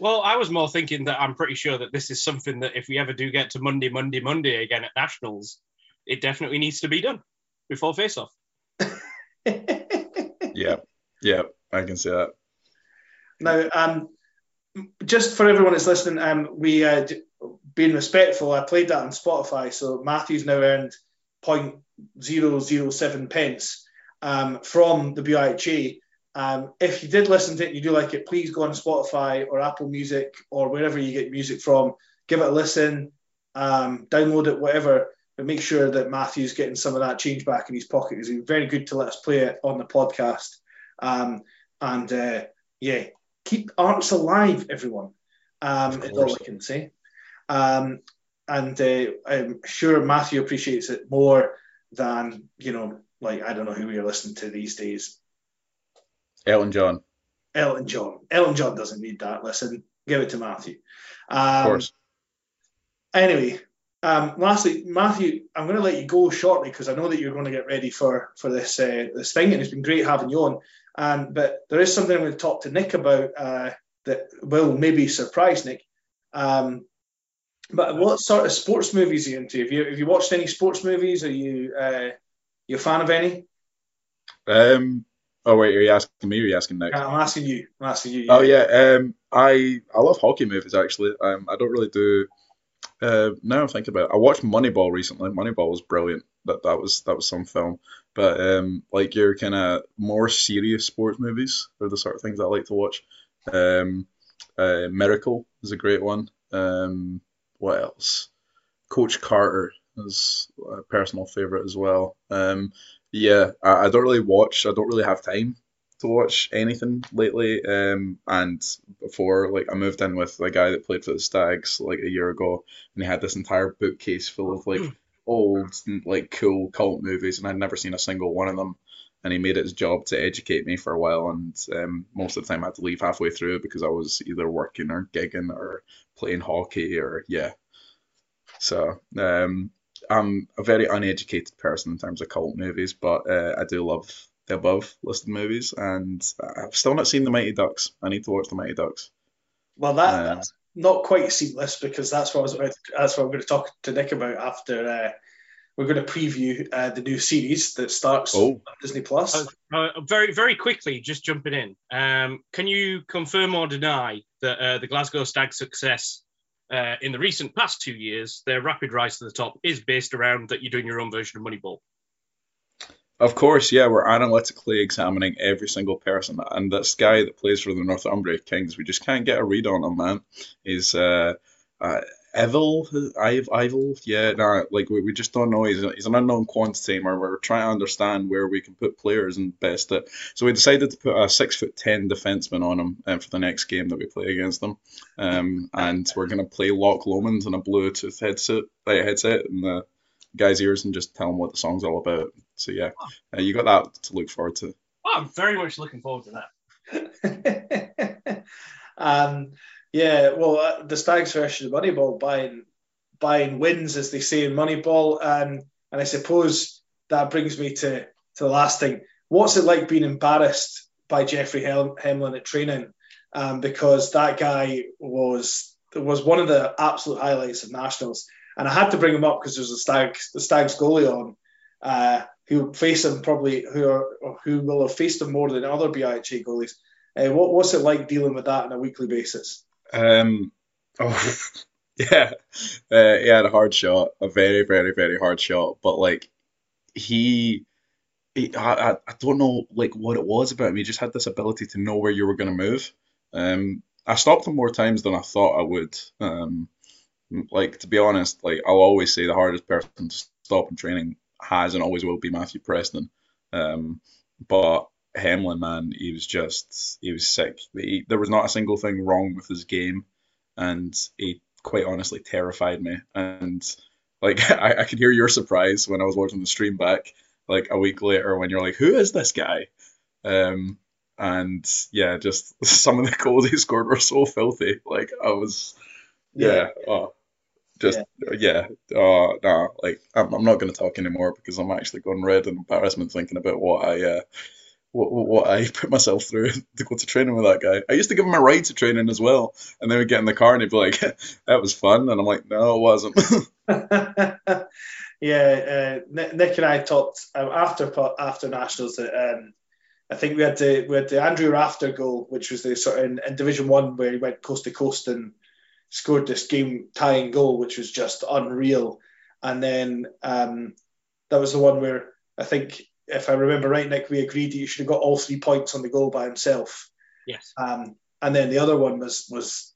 Well, I was more thinking that I'm pretty sure that this is something that if we ever do get to Monday, Monday, Monday again at Nationals, it definitely needs to be done before face off. (laughs) Yeah, yeah, I can see that. Now, um, just for everyone that's listening, um, we uh, d- being respectful, I played that on Spotify, so Matthew's now earned 0.007 pence um, from the BUIHA. Um, if you did listen to it and you do like it, please go on Spotify or Apple Music or wherever you get music from, give it a listen, um, download it, whatever, but make sure that Matthew's getting some of that change back in his pocket. He's very good to let us play it on the podcast. Um, and uh, yeah, keep arts alive, everyone. Um, is all. I can say. Um, and uh, I'm sure Matthew appreciates it more than you know, like I don't know who you're listening to these days. Elton John, Elton John. Elton John doesn't need that. Listen, give it to Matthew. of Um, course. Anyway, um, lastly, Matthew, I'm going to let you go shortly because I know that you're going to get ready for for this uh, this thing, and it's been great having you on. Um, but there is something I'm going to talk to Nick about uh, that will maybe surprise Nick. Um, but what sort of sports movies are you into? Have you have you watched any sports movies? Are you uh, you a fan of any? Um. Oh wait, are you asking me? Or are you asking Nick? I'm asking you. I'm asking you. Oh yeah. Um. I I love hockey movies actually. Um. I don't really do. Uh. Now I'm thinking about it. I watched Moneyball recently. Moneyball was brilliant. That that was that was some film. But um, like your kind of more serious sports movies are the sort of things I like to watch. Um. Uh. Miracle is a great one. Um. What else? Coach Carter is a personal favorite as well. Um. Yeah, I, I don't really watch. I don't really have time to watch anything lately. Um, and before, like, I moved in with a guy that played for the Stags like a year ago, and he had this entire bookcase full of like old, like, cool cult movies, and I'd never seen a single one of them. And he made it his job to educate me for a while, and um, most of the time I had to leave halfway through because I was either working or gigging or playing hockey or yeah. So um, I'm a very uneducated person in terms of cult movies, but uh, I do love the above listed movies, and I've still not seen the Mighty Ducks. I need to watch the Mighty Ducks. Well, that, Um, that's not quite seamless because that's what I was about. that's what I'm going to talk to Nick about after. Uh, we're going to preview uh, the new series that starts Oh. on Disney Plus. Uh, uh, very, very quickly, just jumping in. Um, can you confirm or deny that uh, the Glasgow Stag's success uh, in the recent past two years, their rapid rise to the top, is based around that you're doing your own version of Moneyball? Of course, yeah, we're analytically examining every single person, and this guy that plays for the Northumbria Kings, we just can't get a read on him, man. He's uh, uh Evil, I've Ivel, yeah, nah, like we, we just don't know. He's, a, he's an unknown quantity, and we're, trying to understand where we can put players and best it. So we decided to put a six foot ten defenseman on him um, for the next game that we play against them, um, and we're gonna play Loch Lomond in a Bluetooth headset, uh, headset, in the guy's ears, and just tell him what the song's all about. So yeah, uh, you got that to look forward to. I'm very much looking forward to that. (laughs) um, yeah, well, uh, the Stags version of Moneyball buying buying wins, as they say in Moneyball, and and I suppose that brings me to to the last thing. What's it like being embarrassed by Jeffrey Hem- Hemlin at training? Um, because that guy was was one of the absolute highlights of nationals, and I had to bring him up because there's a Stags the Stags goalie on. Uh, who face him probably who are who will have faced him more than other BUIHA goalies. Uh, what, what's it like dealing with that on a weekly basis? Um, oh, (laughs) yeah, uh, he had a hard shot, a very, very, very hard shot. But like, he, he I, I don't know like what it was about him. He just had this ability to know where you were going to move. Um, I stopped him more times than I thought I would. Um, like to be honest, like I'll always say the hardest person to stop in training has and always will be Matthew Preston. Um, but Hemlin, man, he was just he was sick. He, there was not a single thing wrong with his game, and he quite honestly terrified me. And like (laughs) I, I could hear your surprise when I was watching the stream back, like a week later, when you're like, "Who is this guy?" Um, and yeah, just (laughs) some of the goals he scored were so filthy. Like I was, yeah, oh, just yeah, oh no, like I'm, I'm not going to talk anymore because I'm actually going red in embarrassment thinking about what I uh, what, what I (laughs) put myself through to go to training with that guy. I used to give him a ride to training as well, and then we'd get in the car and he'd be like, (laughs) "That was fun," and I'm like, "No, it wasn't." (laughs) yeah, uh, Nick, and I talked um, after after nationals um, I think we had the we had the Andrew Rafter goal, which was the sort of in, in Division One where he went coast to coast and scored this game tying goal, which was just unreal. And then um, that was the one where I think, if I remember right, Nick, we agreed that he should have got all three points on the goal by himself. Yes. Um, and then the other one was was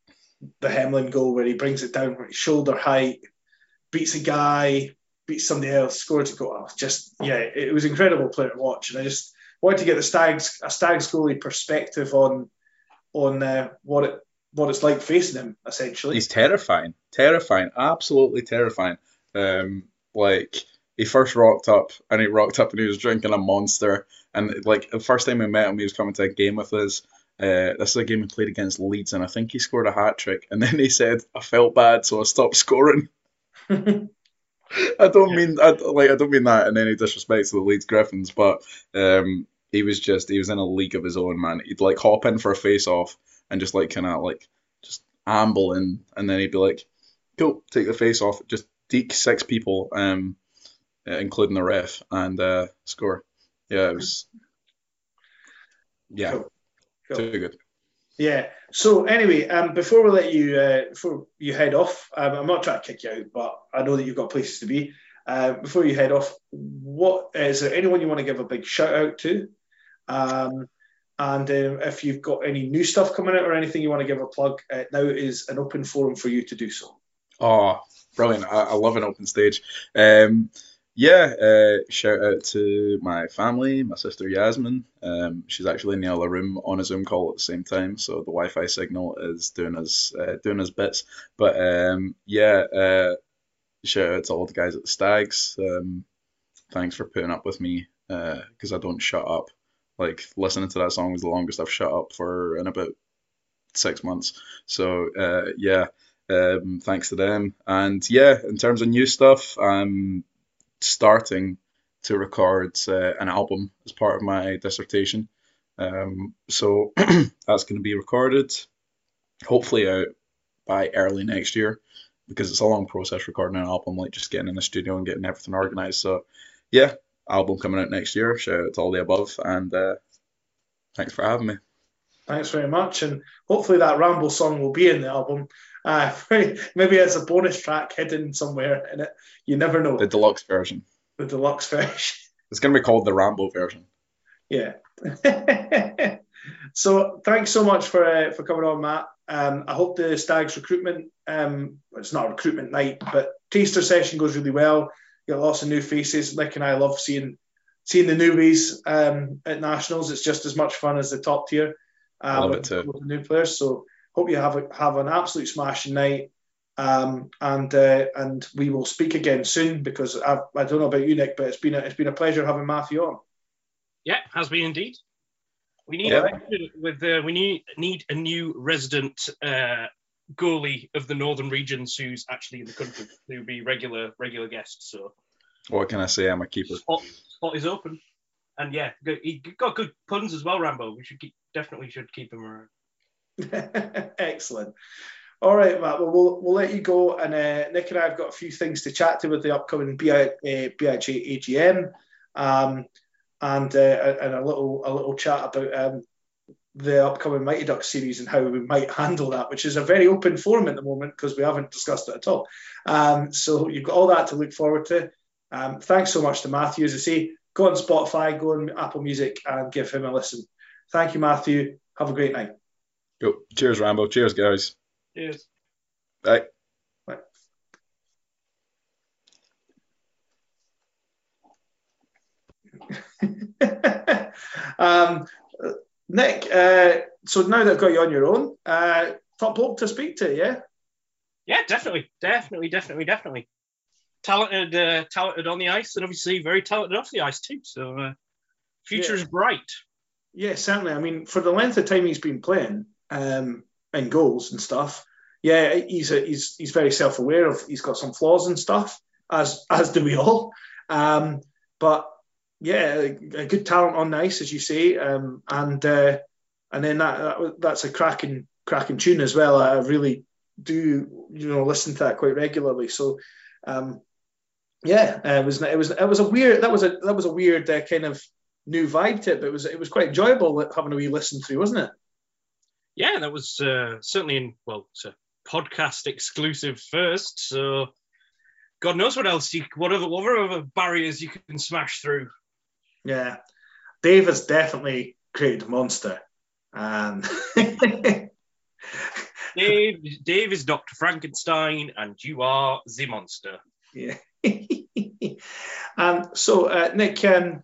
the Hemlin goal where he brings it down from shoulder height, beats a guy, beats somebody else, scores a goal. Oh, just yeah, it was incredible player to watch, and I just wanted to get the Stags a Stags goalie perspective on on uh, what it what it's like facing him essentially. He's terrifying, terrifying, absolutely terrifying. Um, like he first rocked up, and he rocked up, and he was drinking a monster. And like the first time we met him, he was coming to a game with us. Uh, this is a game we played against Leeds, and I think he scored a hat trick. And then he said, "I felt bad, so I stopped scoring." (laughs) I don't mean I, like I don't mean that in any disrespect to the Leeds Griffins, but um, he was just he was in a league of his own, man. He'd like hop in for a face off and just like kind of like just amble in, and then he'd be like, "Cool, take the face off." Just deke six people, um, including the ref, and uh, score. Yeah, it was. Yeah, Cool. Cool. too good. Yeah. So anyway, um, before we let you uh, before you head off, um, I'm not trying to kick you out, but I know that you've got places to be. Uh, before you head off, what is there anyone you want to give a big shout out to? Um, and um, if you've got any new stuff coming out or anything you want to give a plug, uh, now is an open forum for you to do so. Oh, brilliant! I, I love an open stage. Um, yeah, uh, shout out to my family, my sister Yasmin. Um, she's actually in the other room on a Zoom call at the same time, so the Wi-Fi signal is doing us uh, doing us bits. But um, yeah, uh, shout out to all the guys at the Stags. Um, thanks for putting up with me because I don't shut up. Like listening to that song was the longest I've shut up for in about six months. So uh, yeah, um, thanks to them. And yeah, in terms of new stuff, I'm starting to record uh, an album as part of my dissertation. Um, so (clears throat) that's going to be recorded, hopefully out by early next year, because it's a long process recording an album, like just getting in the studio and getting everything organized. So yeah, album coming out next year. Shout out to all the above, and uh, thanks for having me. Thanks very much, and hopefully that ramble song will be in the album. Uh, (laughs) maybe as a bonus track hidden somewhere in it. You never know. The deluxe version. The deluxe (laughs) version. It's going to be called the Rambo version. Yeah. (laughs) so thanks so much for uh, for coming on, Matt. Um, I hope the Stags recruitment, um, it's not a recruitment night, but taster session goes really well. You got lots of new faces. Nick and I love seeing seeing the newbies um, at nationals. It's just as much fun as the top tier. I love it too. With the new players. So hope you have a, have an absolute smashing night. Um, and uh, and we will speak again soon because I've, I do not know about you, Nick, but it's been a, it's been a pleasure having Matthew on. Yeah, has been indeed. We need Yeah. with uh, we need need a new resident uh, goalie of the northern regions who's actually in the country to be regular regular guest. So What can I say? I'm a keeper. spot, spot is open, and yeah, he got good puns as well. Rambo, we should keep, definitely should keep him around. (laughs) Excellent. All right, Matt. Well, we'll we'll let you go, and uh, Nick and I have got a few things to chat to with the upcoming BI, uh, BIJ AGM, um, and uh, and a little a little chat about um, the upcoming Mighty Ducks series and how we might handle that, which is a very open forum at the moment because we haven't discussed it at all. Um, so you've got all that to look forward to. Um, thanks so much to Matthew. As I say, go on Spotify, go on Apple Music, and give him a listen. Thank you, Matthew. Have a great night. Go. Cheers, Rambo. Cheers, guys. Cheers. Bye. (laughs) um, Nick, uh, so now that I've got you on your own, uh, top bloke to speak to, yeah? Yeah, definitely, definitely, definitely, definitely. Talented, uh, talented on the ice, and obviously very talented off the ice too. So, uh, future is bright. Yeah, certainly. I mean, for the length of time he's been playing um, and goals and stuff, yeah, he's a, he's he's very self aware of. He's got some flaws and stuff, as as do we all. Um, but yeah, a good talent on ice, as you say, um, and uh, and then that, that that's a cracking cracking tune as well. I really do you know listen to that quite regularly. So um, yeah, uh, it was it was it was a weird that was a that was a weird uh, kind of new vibe to it, but it was it was quite enjoyable having a wee listen through, wasn't it? Yeah, that was uh, certainly in well, it's a podcast exclusive first. So, God knows what else you, what other, what other barriers you can smash through. Yeah, Dave has definitely created a monster, and (laughs) Dave, Dave is Doctor Frankenstein, and you are the monster. yeah. (laughs) um, so uh, Nick, um,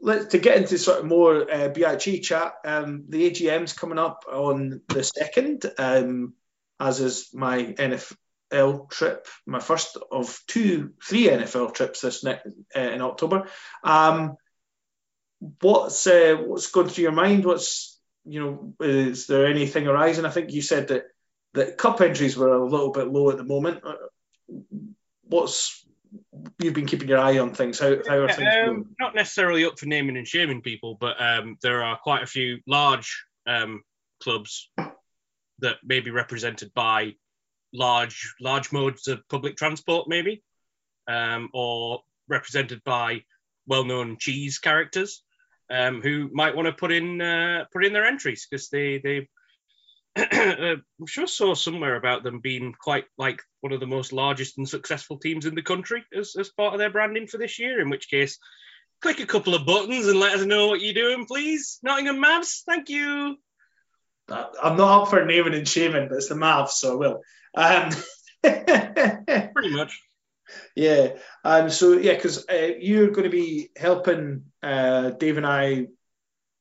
let to get into sort of more uh, BIG chat. Um, the AGM's coming up on the second, um, as is my NFL trip, my first of two, three NFL trips this uh, in October. Um, what's uh, what's going through your mind? What's you know, is there anything arising? I think you said that that cup entries were a little bit low at the moment. Uh, What's you've been keeping your eye on things? How, how are things going? Um, not necessarily up for naming and shaming people, but um, there are quite a few large um, clubs that may be represented by large large modes of public transport, maybe, um, or represented by well-known cheese characters um, who might want to put in uh, put in their entries because they they. I'm sure saw somewhere about them being quite like one of the most largest and successful teams in the country as, as part of their branding for this year. In which case, click a couple of buttons and let us know what you're doing, please. Nottingham Mavs, thank you. I'm not up for naming and shaming, but it's the Mavs, so I will. Um, (laughs) Pretty much. yeah. Um, so yeah, because uh, you're going to be helping uh, Dave and I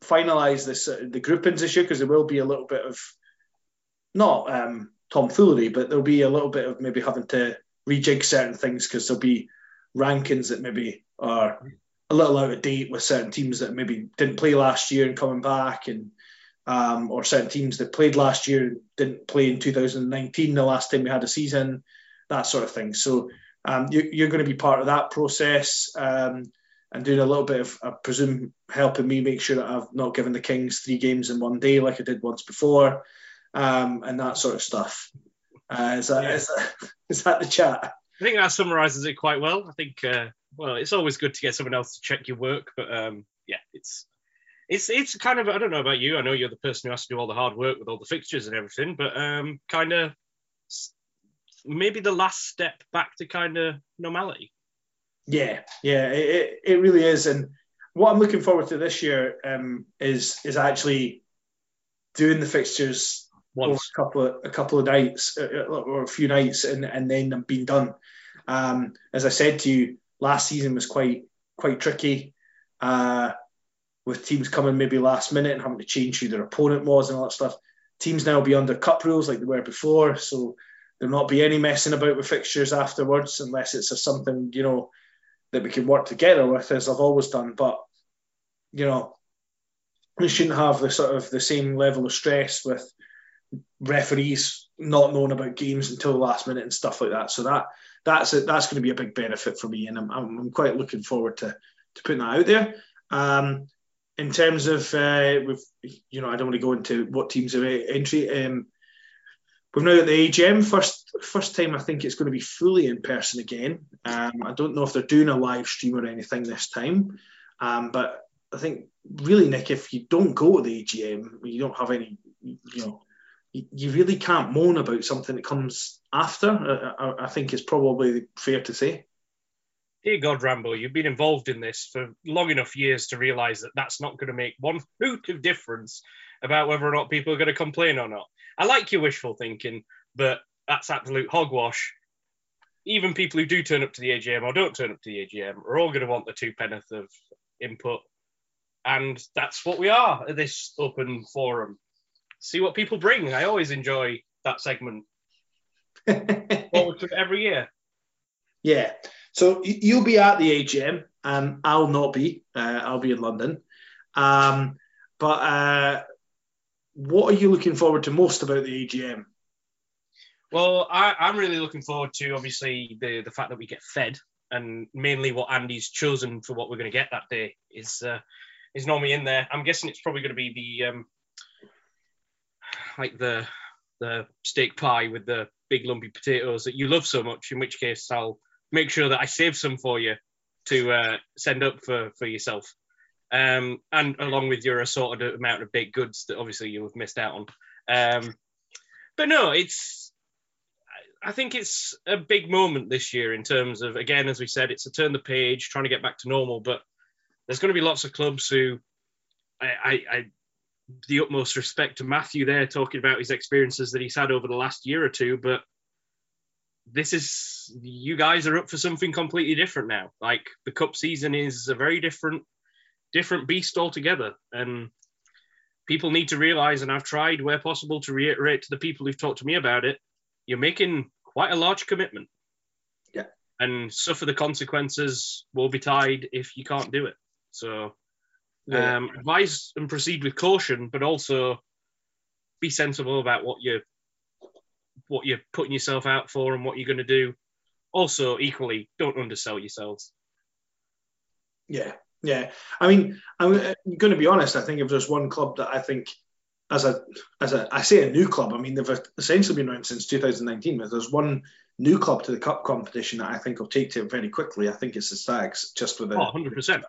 finalise this uh, the groupings this year because there will be a little bit of not um, tomfoolery, but there'll be a little bit of maybe having to rejig certain things because there'll be rankings that maybe are a little out of date with certain teams that maybe didn't play last year and coming back and um, or certain teams that played last year and didn't play in 2019 the last time we had a season that sort of thing. So um, you, you're going to be part of that process um, and doing a little bit of, I presume, helping me make sure that I've not given the Kings three games in one day like I did once before, um, and that sort of stuff. Uh, is, that, Yeah. is, that, (laughs) is that the chat? I think that summarizes it quite well. I think, uh, well, it's always good to get someone else to check your work, but um, yeah, it's it's it's kind of I don't know about you. I know you're the person who has to do all the hard work with all the fixtures and everything, but um, kind of maybe the last step back to kind of normality. Yeah, yeah, it, it, really is. And what I'm looking forward to this year um, is is actually doing the fixtures Once, a couple of a couple of nights uh, or a few nights, and and then them being done. Um, as I said to you, last season was quite quite tricky. Uh, with teams coming maybe last minute and having to change who their opponent was and all that stuff. Teams now will be under cup rules like they were before, so there'll not be any messing about with fixtures afterwards unless it's a, something you know that we can work together with, as I've always done. But you know, we shouldn't have the sort of the same level of stress with referees not knowing about games until the last minute and stuff like that. So that that's a, that's going to be a big benefit for me, and I'm, I'm, quite looking forward to to putting that out there. Um, in terms of uh, with you know, I don't want to go into what teams are entry. Um, we've now got the AGM first first time. I think it's going to be fully in person again. Um, I don't know if they're doing a live stream or anything this time, um, but I think really, Nick, if you don't go to the AGM, you don't have any, you know, you, really can't moan about something that comes after. I, I, I think it's probably fair to say. dear God, Rambo, you've been involved in this for long enough years to realise that that's not going to make one (laughs) hoot of difference about whether or not people are going to complain or not. I like your wishful thinking, but that's absolute hogwash. Even people who do turn up to the AGM or don't turn up to the AGM are all going to want the two penneth of input. And that's what we are at this open forum. See what people bring. I always enjoy that segment. (laughs) Forward to every year. Yeah. So you'll be at the AGM. and I'll not be. Uh, I'll be in London. Um, but uh, what are you looking forward to most about the AGM? Well, I, I'm really looking forward to obviously the the fact that we get fed, and mainly what Andy's chosen for what we're going to get that day is uh, is normally in there. I'm guessing it's probably going to be the um, like the the steak pie with the big lumpy potatoes that you love so much. In which case, I'll make sure that I save some for you to uh, send up for for yourself, um, and along with your assorted amount of baked goods that obviously you have missed out on. Um, but no, it's I think it's a big moment this year in terms of, again, as we said, it's a turn the page, trying to get back to normal. But there's going to be lots of clubs who, I, I, I the utmost respect to Matthew there, talking about his experiences that he's had over the last year or two. But this is, you guys are up for something completely different now. Like the cup season is a very different, different beast altogether. And people need to realize, and I've tried where possible to reiterate to the people who've talked to me about it, you're making quite a large commitment. Yeah. And suffer the consequences will be tied if you can't do it. So Yeah. um, advise and proceed with caution, but also be sensible about what you're what you're putting yourself out for and what you're going to do. Also, equally, don't undersell yourselves. Yeah, yeah. I mean, I'm going to be honest. I think if there's one club that I think, as a as a I say a new club, I mean they've essentially been around since 2019. But there's one new club to the cup competition that I think will take to it very quickly. I think it's the Stags, just with a Oh, 100%.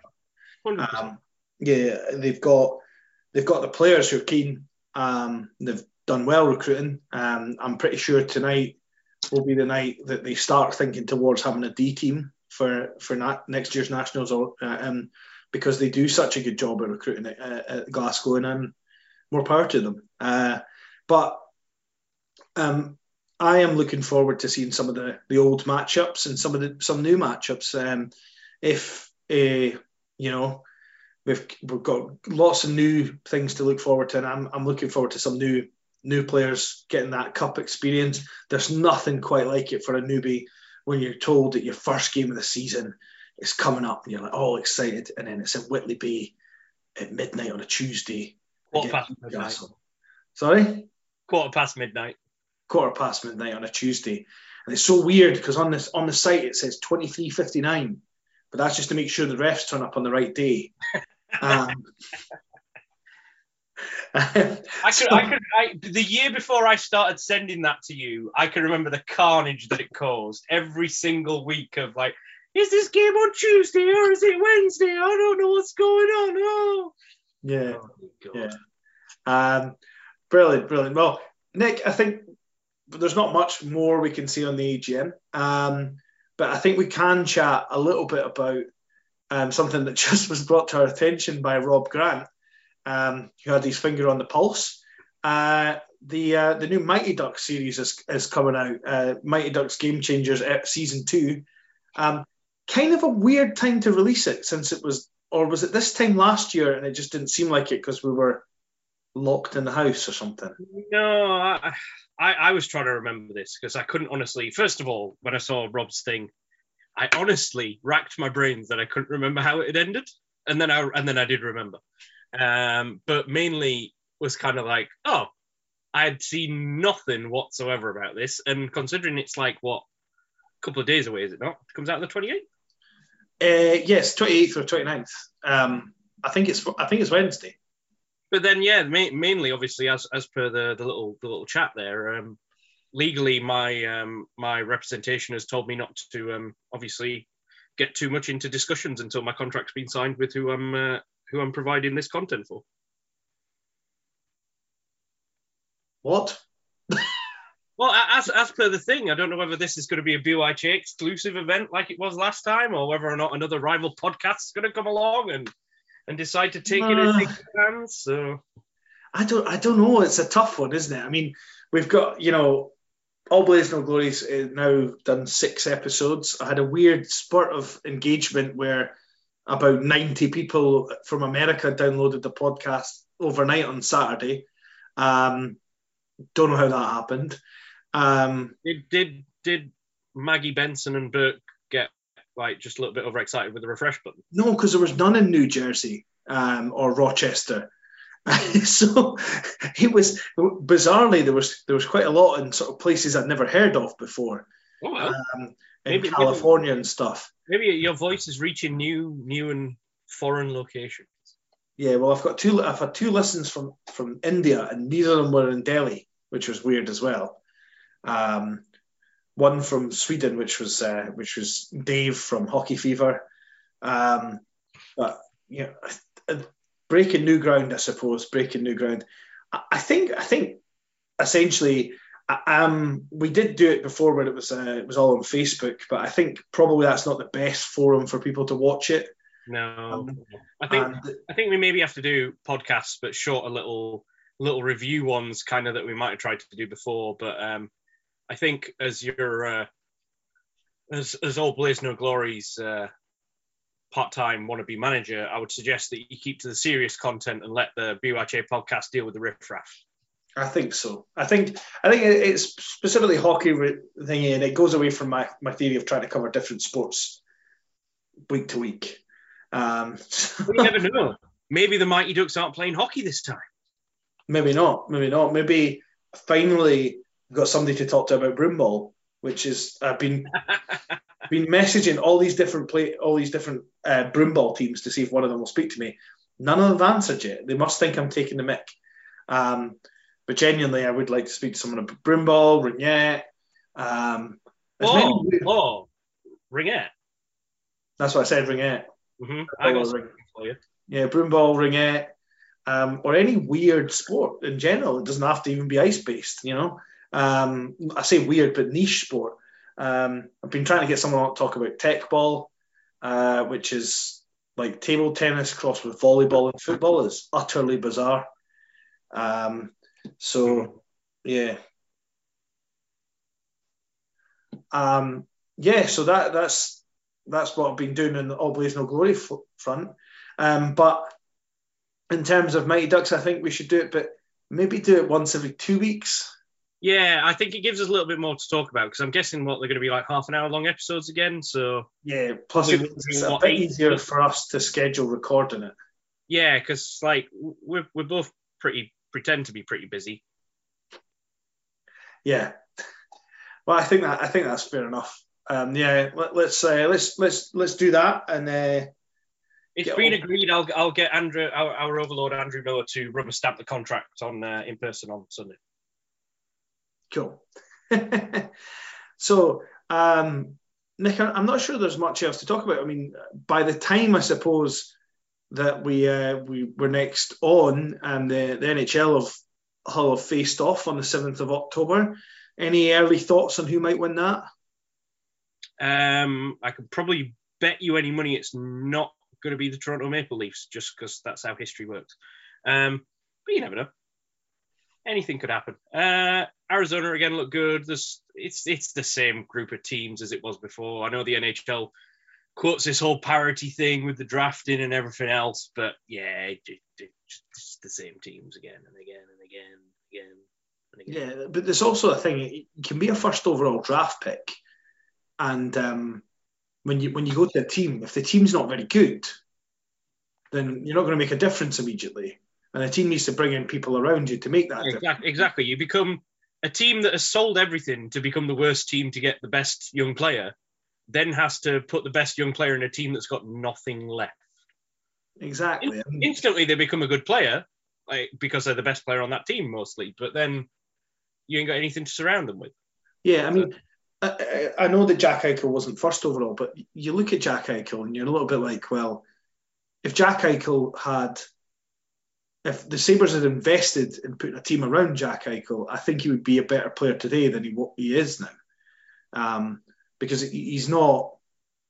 100%. Um, yeah, they've got they've got the players who are keen. Um, they've done well recruiting. Um, I'm pretty sure tonight will be the night that they start thinking towards having a D team for for na- next year's nationals, or uh, um, because they do such a good job at recruiting at, at Glasgow, and um, more power to them. Uh, but um, I am looking forward to seeing some of the, the old matchups and some of the some new matchups. Um, if uh, you know we've we've got lots of new things to look forward to, and I'm I'm looking forward to some new new players getting that cup experience. There's nothing quite like it for a newbie when you're told that your first game of the season is coming up and you're like all excited, and then it's at Whitley Bay at midnight on a Tuesday. Quarter past midnight. Sorry, Quarter past midnight. quarter past midnight on a Tuesday, and it's so weird because on this on the site it says 23:59, but that's just to make sure the refs turn up on the right day. (laughs) Um, I could, I could, I, the year before I started sending that to you, I can remember the carnage that it caused every single week of like, is this game on Tuesday or is it Wednesday? I don't know what's going on. Oh, yeah, Oh, yeah. Um, brilliant, brilliant. Well, Nick, I think there's not much more we can see on the AGM, um, but I think we can chat a little bit about um, something that (laughs) just was brought to our attention by Rob Grant, um, who had his finger on the pulse. Uh, the uh, the new Mighty Ducks series is, is coming out. Uh, Mighty Ducks Game Changers season two. Um, kind of a weird time to release it since it was, or was it this time last year and it just didn't seem like it because we were locked in the house or something. No, I, I, I was trying to remember this because I couldn't honestly. First of all, when I saw Rob's thing, I honestly racked my brains that I couldn't remember how it had ended, and then I and then I did remember. Um, but mainly was kind of like, oh, I had seen nothing whatsoever about this, and considering it's like what a couple of days away, is it not? It comes out on the twenty eighth. Uh, yes, 28th or 29th. Um, I think it's I think it's Wednesday. But then, yeah, ma- mainly, obviously, as as per the, the little the little chat there, um, legally, my um, my representation has told me not to um, obviously get too much into discussions until my contract's been signed with who I'm uh, who I'm providing this content for. What? Well, as as per the thing, I don't know whether this is going to be a BYJ exclusive event like it was last time, or whether or not another rival podcast is going to come along and and decide to take it Uh. in hands. So I don't I don't know. It's a tough one, isn't it? I mean, we've got you know, All Blaze No Glory's uh, now done six episodes. I had a weird spurt of engagement where about 90 people from America downloaded the podcast overnight on Saturday. Um, don't know how that happened. Um, did did did Maggie Benson and Burke get like just a little bit overexcited with the refresh button? No, because there was none in New Jersey um, or Rochester. (laughs) so it was bizarrely there was there was quite a lot in sort of places I'd never heard of before, Oh well, um, in Maybe- California and stuff. maybe your voice is reaching new new and foreign locations. Yeah, well, I've got two. I've had two listens from from India, and neither of them were in Delhi, which was weird as well. Um, one from Sweden, which was uh, which was Dave from Hockey Fever. Um, but you know, breaking new ground, I suppose. Breaking new ground. I, I think. I think essentially. Um, we did do it before when it was uh, it was all on Facebook, but I think probably that's not the best forum for people to watch it. No, Um, I think And I think we maybe have to do podcasts, but shorter little little review ones, kind of that we might have tried to do before. But um, I think as your uh, as as All Blaze No Glory's uh, part-time wannabe manager, I would suggest that you keep to the serious content and let the BUIHA podcast deal with the riffraff. I think so. I think I think it's specifically hockey thingy, and it goes away from my, my theory of trying to cover different sports week to week. Um, (laughs) you never know. Maybe the Mighty Ducks aren't playing hockey this time. maybe not. Maybe not. Maybe finally got somebody to talk to about broomball, which is I've been (laughs) been messaging all these different play all these different uh, broomball teams to see if one of them will speak to me. None of them have answered yet. They must think I'm taking the mick. Um, but genuinely, I would like to speak to someone about broomball, ringette. Um, there's many- Oh, oh, ringette. that's what I said, ringette. hmm I got Oh, something for you. Yeah, broomball, ringette, um, or any weird sport in general. It doesn't have to even be ice based, you know. Um, I say weird, but niche sport. Um, I've been trying to get someone to talk about teqball, uh, which is like table tennis crossed with volleyball and football. It's utterly bizarre. Um, so, yeah. Um, yeah, so that that's that's what I've been doing in the All Blaze No Glory f- front. Um, but in terms of Mighty Ducks, I think we should do it, but maybe do it once every two weeks. Yeah, I think it gives us a little bit more to talk about because I'm guessing what they're going to be like half an hour long episodes again. So Yeah, plus it's a bit easier for us to schedule recording it. yeah, because like we're we're both pretty pretend to be pretty busy. Yeah. Well, I think that I think that's fair enough. Um, yeah, let, us uh, let's let's let's do that, and uh, It's been on. agreed. I'll I'll get Andrew, our, our overlord Andrew Miller, to rubber stamp the contract on uh, in person on Sunday. Cool. (laughs) so, um, Nick, I'm not sure there's much else to talk about. I mean, by the time I suppose that we uh, we were next on and the, the NHL of Hull have faced off on the seventh of October. Any early thoughts on who might win that? Um, I could probably bet you any money it's not going to be the Toronto Maple Leafs, just because that's how history works. Um, but you never know. Anything could happen. Uh, Arizona again look good. There's, it's it's the same group of teams as it was before. I know the NHL quotes this whole parity thing with the drafting and everything else, but yeah, it, it, it's just the same teams again and again and again, again and again. Yeah, but there's also a thing. You can be a first overall draft pick, and um, when you when you go to a team, if the team's not very good, then you're not going to make a difference immediately. And the team needs to bring in people around you to make that difference. Exactly, exactly. You become a team that has sold everything to become the worst team to get the best young player, then has to put the best young player in a team that's got nothing left. Exactly. And- Instantly, they become a good player, like because they're the best player on that team mostly. But then you ain't got anything to surround them with. Yeah, I mean, I, I I know that Jack Eichel wasn't first overall, but you look at Jack Eichel and you're a little bit like, well, if Jack Eichel had, if the Sabres had invested in putting a team around Jack Eichel, I think he would be a better player today than he what he is now, um, because he's not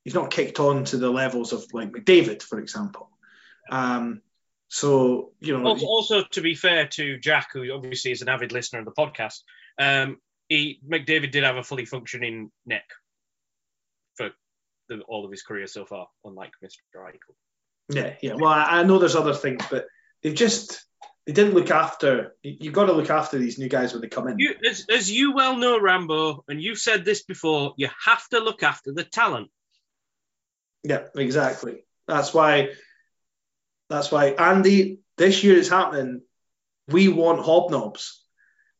he's not kicked on to the levels of like McDavid, for example. Um, so you know, Also, also, to be fair to Jack, who obviously is an avid listener of the podcast, um, he McDavid did have a fully functioning neck for the, all of his career so far, unlike Mr. Eichel. Yeah, yeah. Well, I, I know there's other things, but they've just they didn't look after. You, you've got to look after these new guys when they come in. You, as, as you well know, Rambo, and you've said this before, you have to look after the talent. Yeah, exactly. That's why. That's why Andy. This year is happening. We want hobnobs,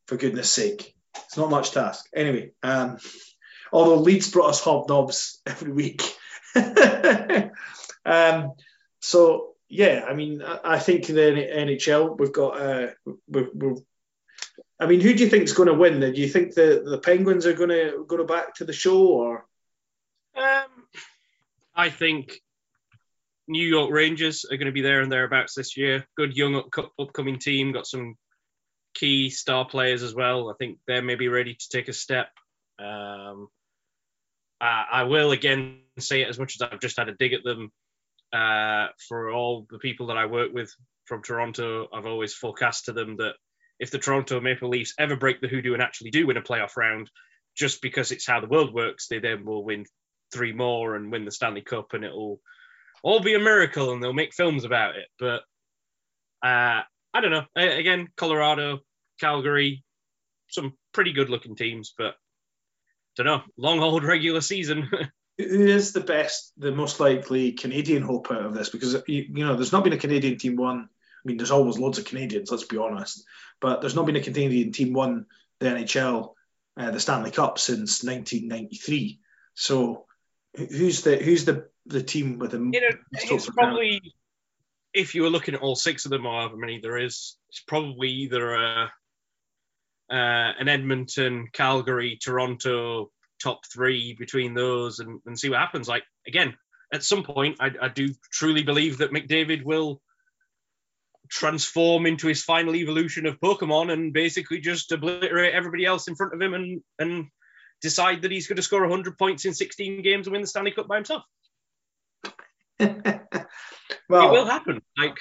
for goodness sake. It's not much to ask. Anyway, um, although Leeds brought us hobnobs (laughs) every week. (laughs) um, so yeah, I mean, I, think the NHL we've got. Uh, we're, I mean, who do you think is going to win? Do you think the, the Penguins are going to go back to the show, or Um, I think New York Rangers are going to be there and thereabouts this year. Good young up- upcoming team, got some key star players as well. I think they're maybe ready to take a step. Um, I, I will again say it as much as I've just had a dig at them. Uh, for all the people that I work with from Toronto, I've always forecast to them that if the Toronto Maple Leafs ever break the hoodoo and actually do win a playoff round, just because it's how the world works, they then will win three more and win the Stanley Cup, and it'll all be a miracle, and they'll make films about it. But uh, I don't know. Again, Colorado, Calgary, some pretty good-looking teams, but don't know. Long old regular season. (laughs) who is the best, the most likely Canadian hope out of this? Because you, you know, there's not been a Canadian team won. I mean, there's always loads of Canadians. Let's be honest, but there's not been a Canadian team won the NHL, uh, the Stanley Cup since 1993. So, who's the who's the the team with the you know, it's probably if you were looking at all six of them, however many there is, it's probably either a, uh, an Edmonton, Calgary, Toronto top three between those, and, and see what happens. Like again, at some point, I, I do truly believe that McDavid will transform into his final evolution of Pokemon and basically just obliterate everybody else in front of him and and decide that he's going to score 100 points in 16 games and win the Stanley Cup by himself. (laughs) Well, it will happen. Like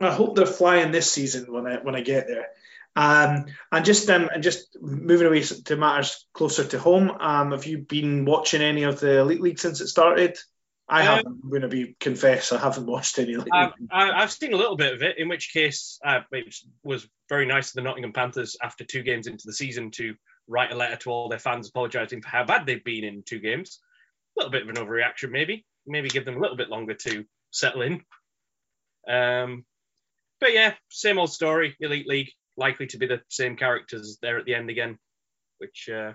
I hope they're flying this season when I when I get there. Um, and just um, and just moving away to matters closer to home. Um, have you been watching any of the Elite League since it started? I Um, haven't. I'm going to be confess. I haven't watched any Elite I've, League. I've seen a little bit of it. In which case, uh, it was very nice of the Nottingham Panthers after two games into the season to write a letter to all their fans apologising for how bad they've been in two games. A little bit of an overreaction, maybe. Maybe give them a little bit longer to settle in. Um, but yeah, same old story. Elite League likely to be the same characters there at the end again, which uh,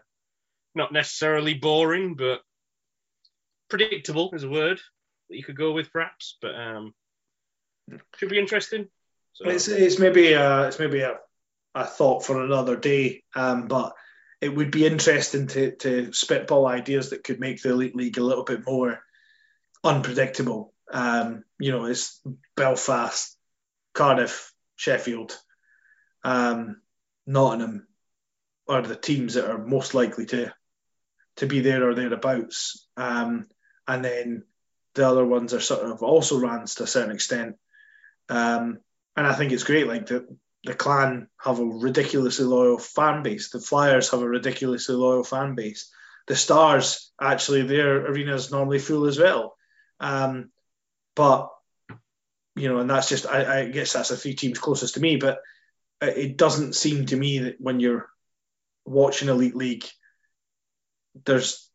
not necessarily boring, but predictable is a word that you could go with, perhaps, but um, should be interesting. So, It's, it's maybe a, it's maybe a, a thought for another day, um, but it would be interesting to, to spitball ideas that could make the Elite League a little bit more unpredictable. Um, you know, it's Belfast, Cardiff, Sheffield, um, Nottingham are the teams that are most likely to to be there or thereabouts. Um, and then the other ones are sort of also rans to a certain extent. Um, and I think it's great. Like the the clan have a ridiculously loyal fan base. The Flyers have a ridiculously loyal fan base. The Stars actually their arena is normally full as well. Um, but you know, and that's just I, I guess that's the three teams closest to me. But it doesn't seem to me that when you're watching Elite League, there's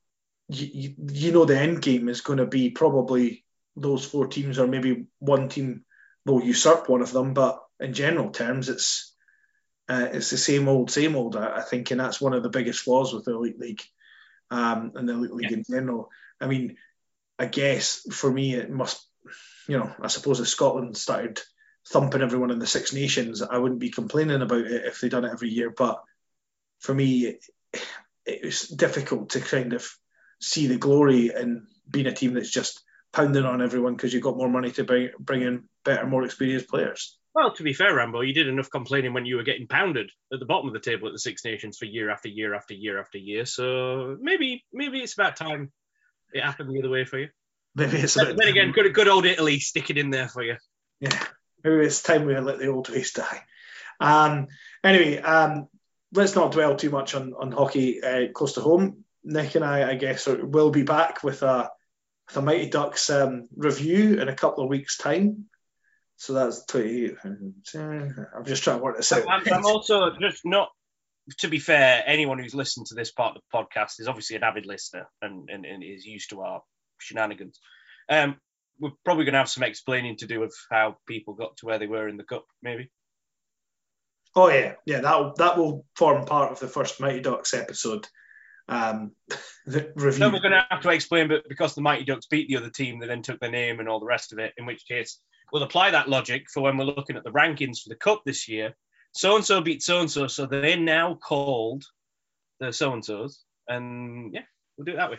you, you, know the end game is going to be probably those four teams or maybe one team will usurp one of them, but in general terms, it's uh, it's the same old, same old. I, I think, and that's one of the biggest flaws with the elite league um, and the elite league in general. I mean, I guess for me, it must, you know, I suppose if Scotland started thumping everyone in the Six Nations, I wouldn't be complaining about it if they'd done it every year. But for me, it, was difficult to kind of see the glory in being a team that's just pounding on everyone because you've got more money to bring bring in better, more experienced players. Well, to be fair, Rambo, you did enough complaining when you were getting pounded at the bottom of the table at the Six Nations for year after year after year after year. So maybe maybe it's about time it happened the other way for you. Maybe it's But then again, good good old Italy sticking in there for you. yeah. Maybe it's time we let the old ways die. Um, anyway, um, let's not dwell too much on on hockey uh, close to home. Nick and I, I guess, will be back with a with a Mighty Ducks um, review in a couple of weeks' time. So that's 28. I'm just trying to work this out. I'm, I'm also just not. To be fair, anyone who's listened to this part of the podcast is obviously an avid listener and, and, and is used to our shenanigans. Um, we're probably going to have some explaining to do with how people got to where they were in the cup, maybe. Oh yeah, yeah. That that will form part of the first Mighty Ducks episode. Um, (laughs) the review. No, we're going to have to explain, but because the Mighty Ducks beat the other team, they then took their name and all the rest of it. In which case, we'll apply that logic for when we're looking at the rankings for the cup this year. So and so beat so and so, so they're now called the so and so's, and yeah, we'll do it that way.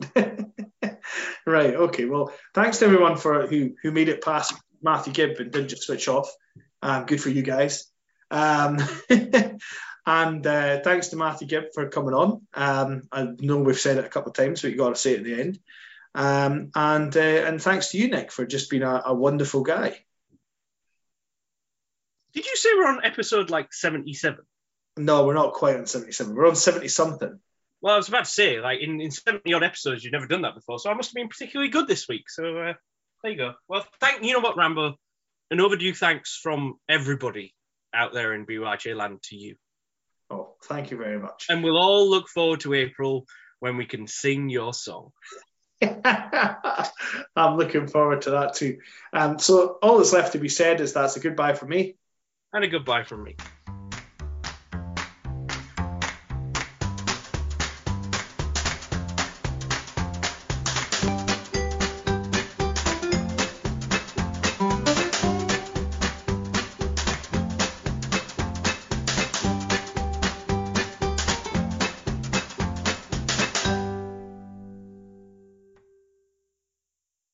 (laughs) right. Okay. Well, thanks to everyone for who who made it past Matthew Gibb and didn't just switch off. Um, good for you guys. Um, (laughs) and uh, thanks to Matthew Gibb for coming on. Um, I know we've said it a couple of times, but you got to say it at the end. Um, and uh, and thanks to you, Nick, for just being a, a wonderful guy. Did you say we're on episode like 77? No, we're not quite on seventy-seven. We're on seventy something. Well, I was about to say, like in, in 70 odd episodes, you've never done that before. So I must have been particularly good this week. So uh, there you go. Well, thank you know what, Rambo? An overdue thanks from everybody out there in BYJ land to you. Oh, thank you very much. And we'll all look forward to April when we can sing your song. (laughs) I'm looking forward to that too. Um, so all that's left to be said is that's a goodbye from me. And a goodbye from me.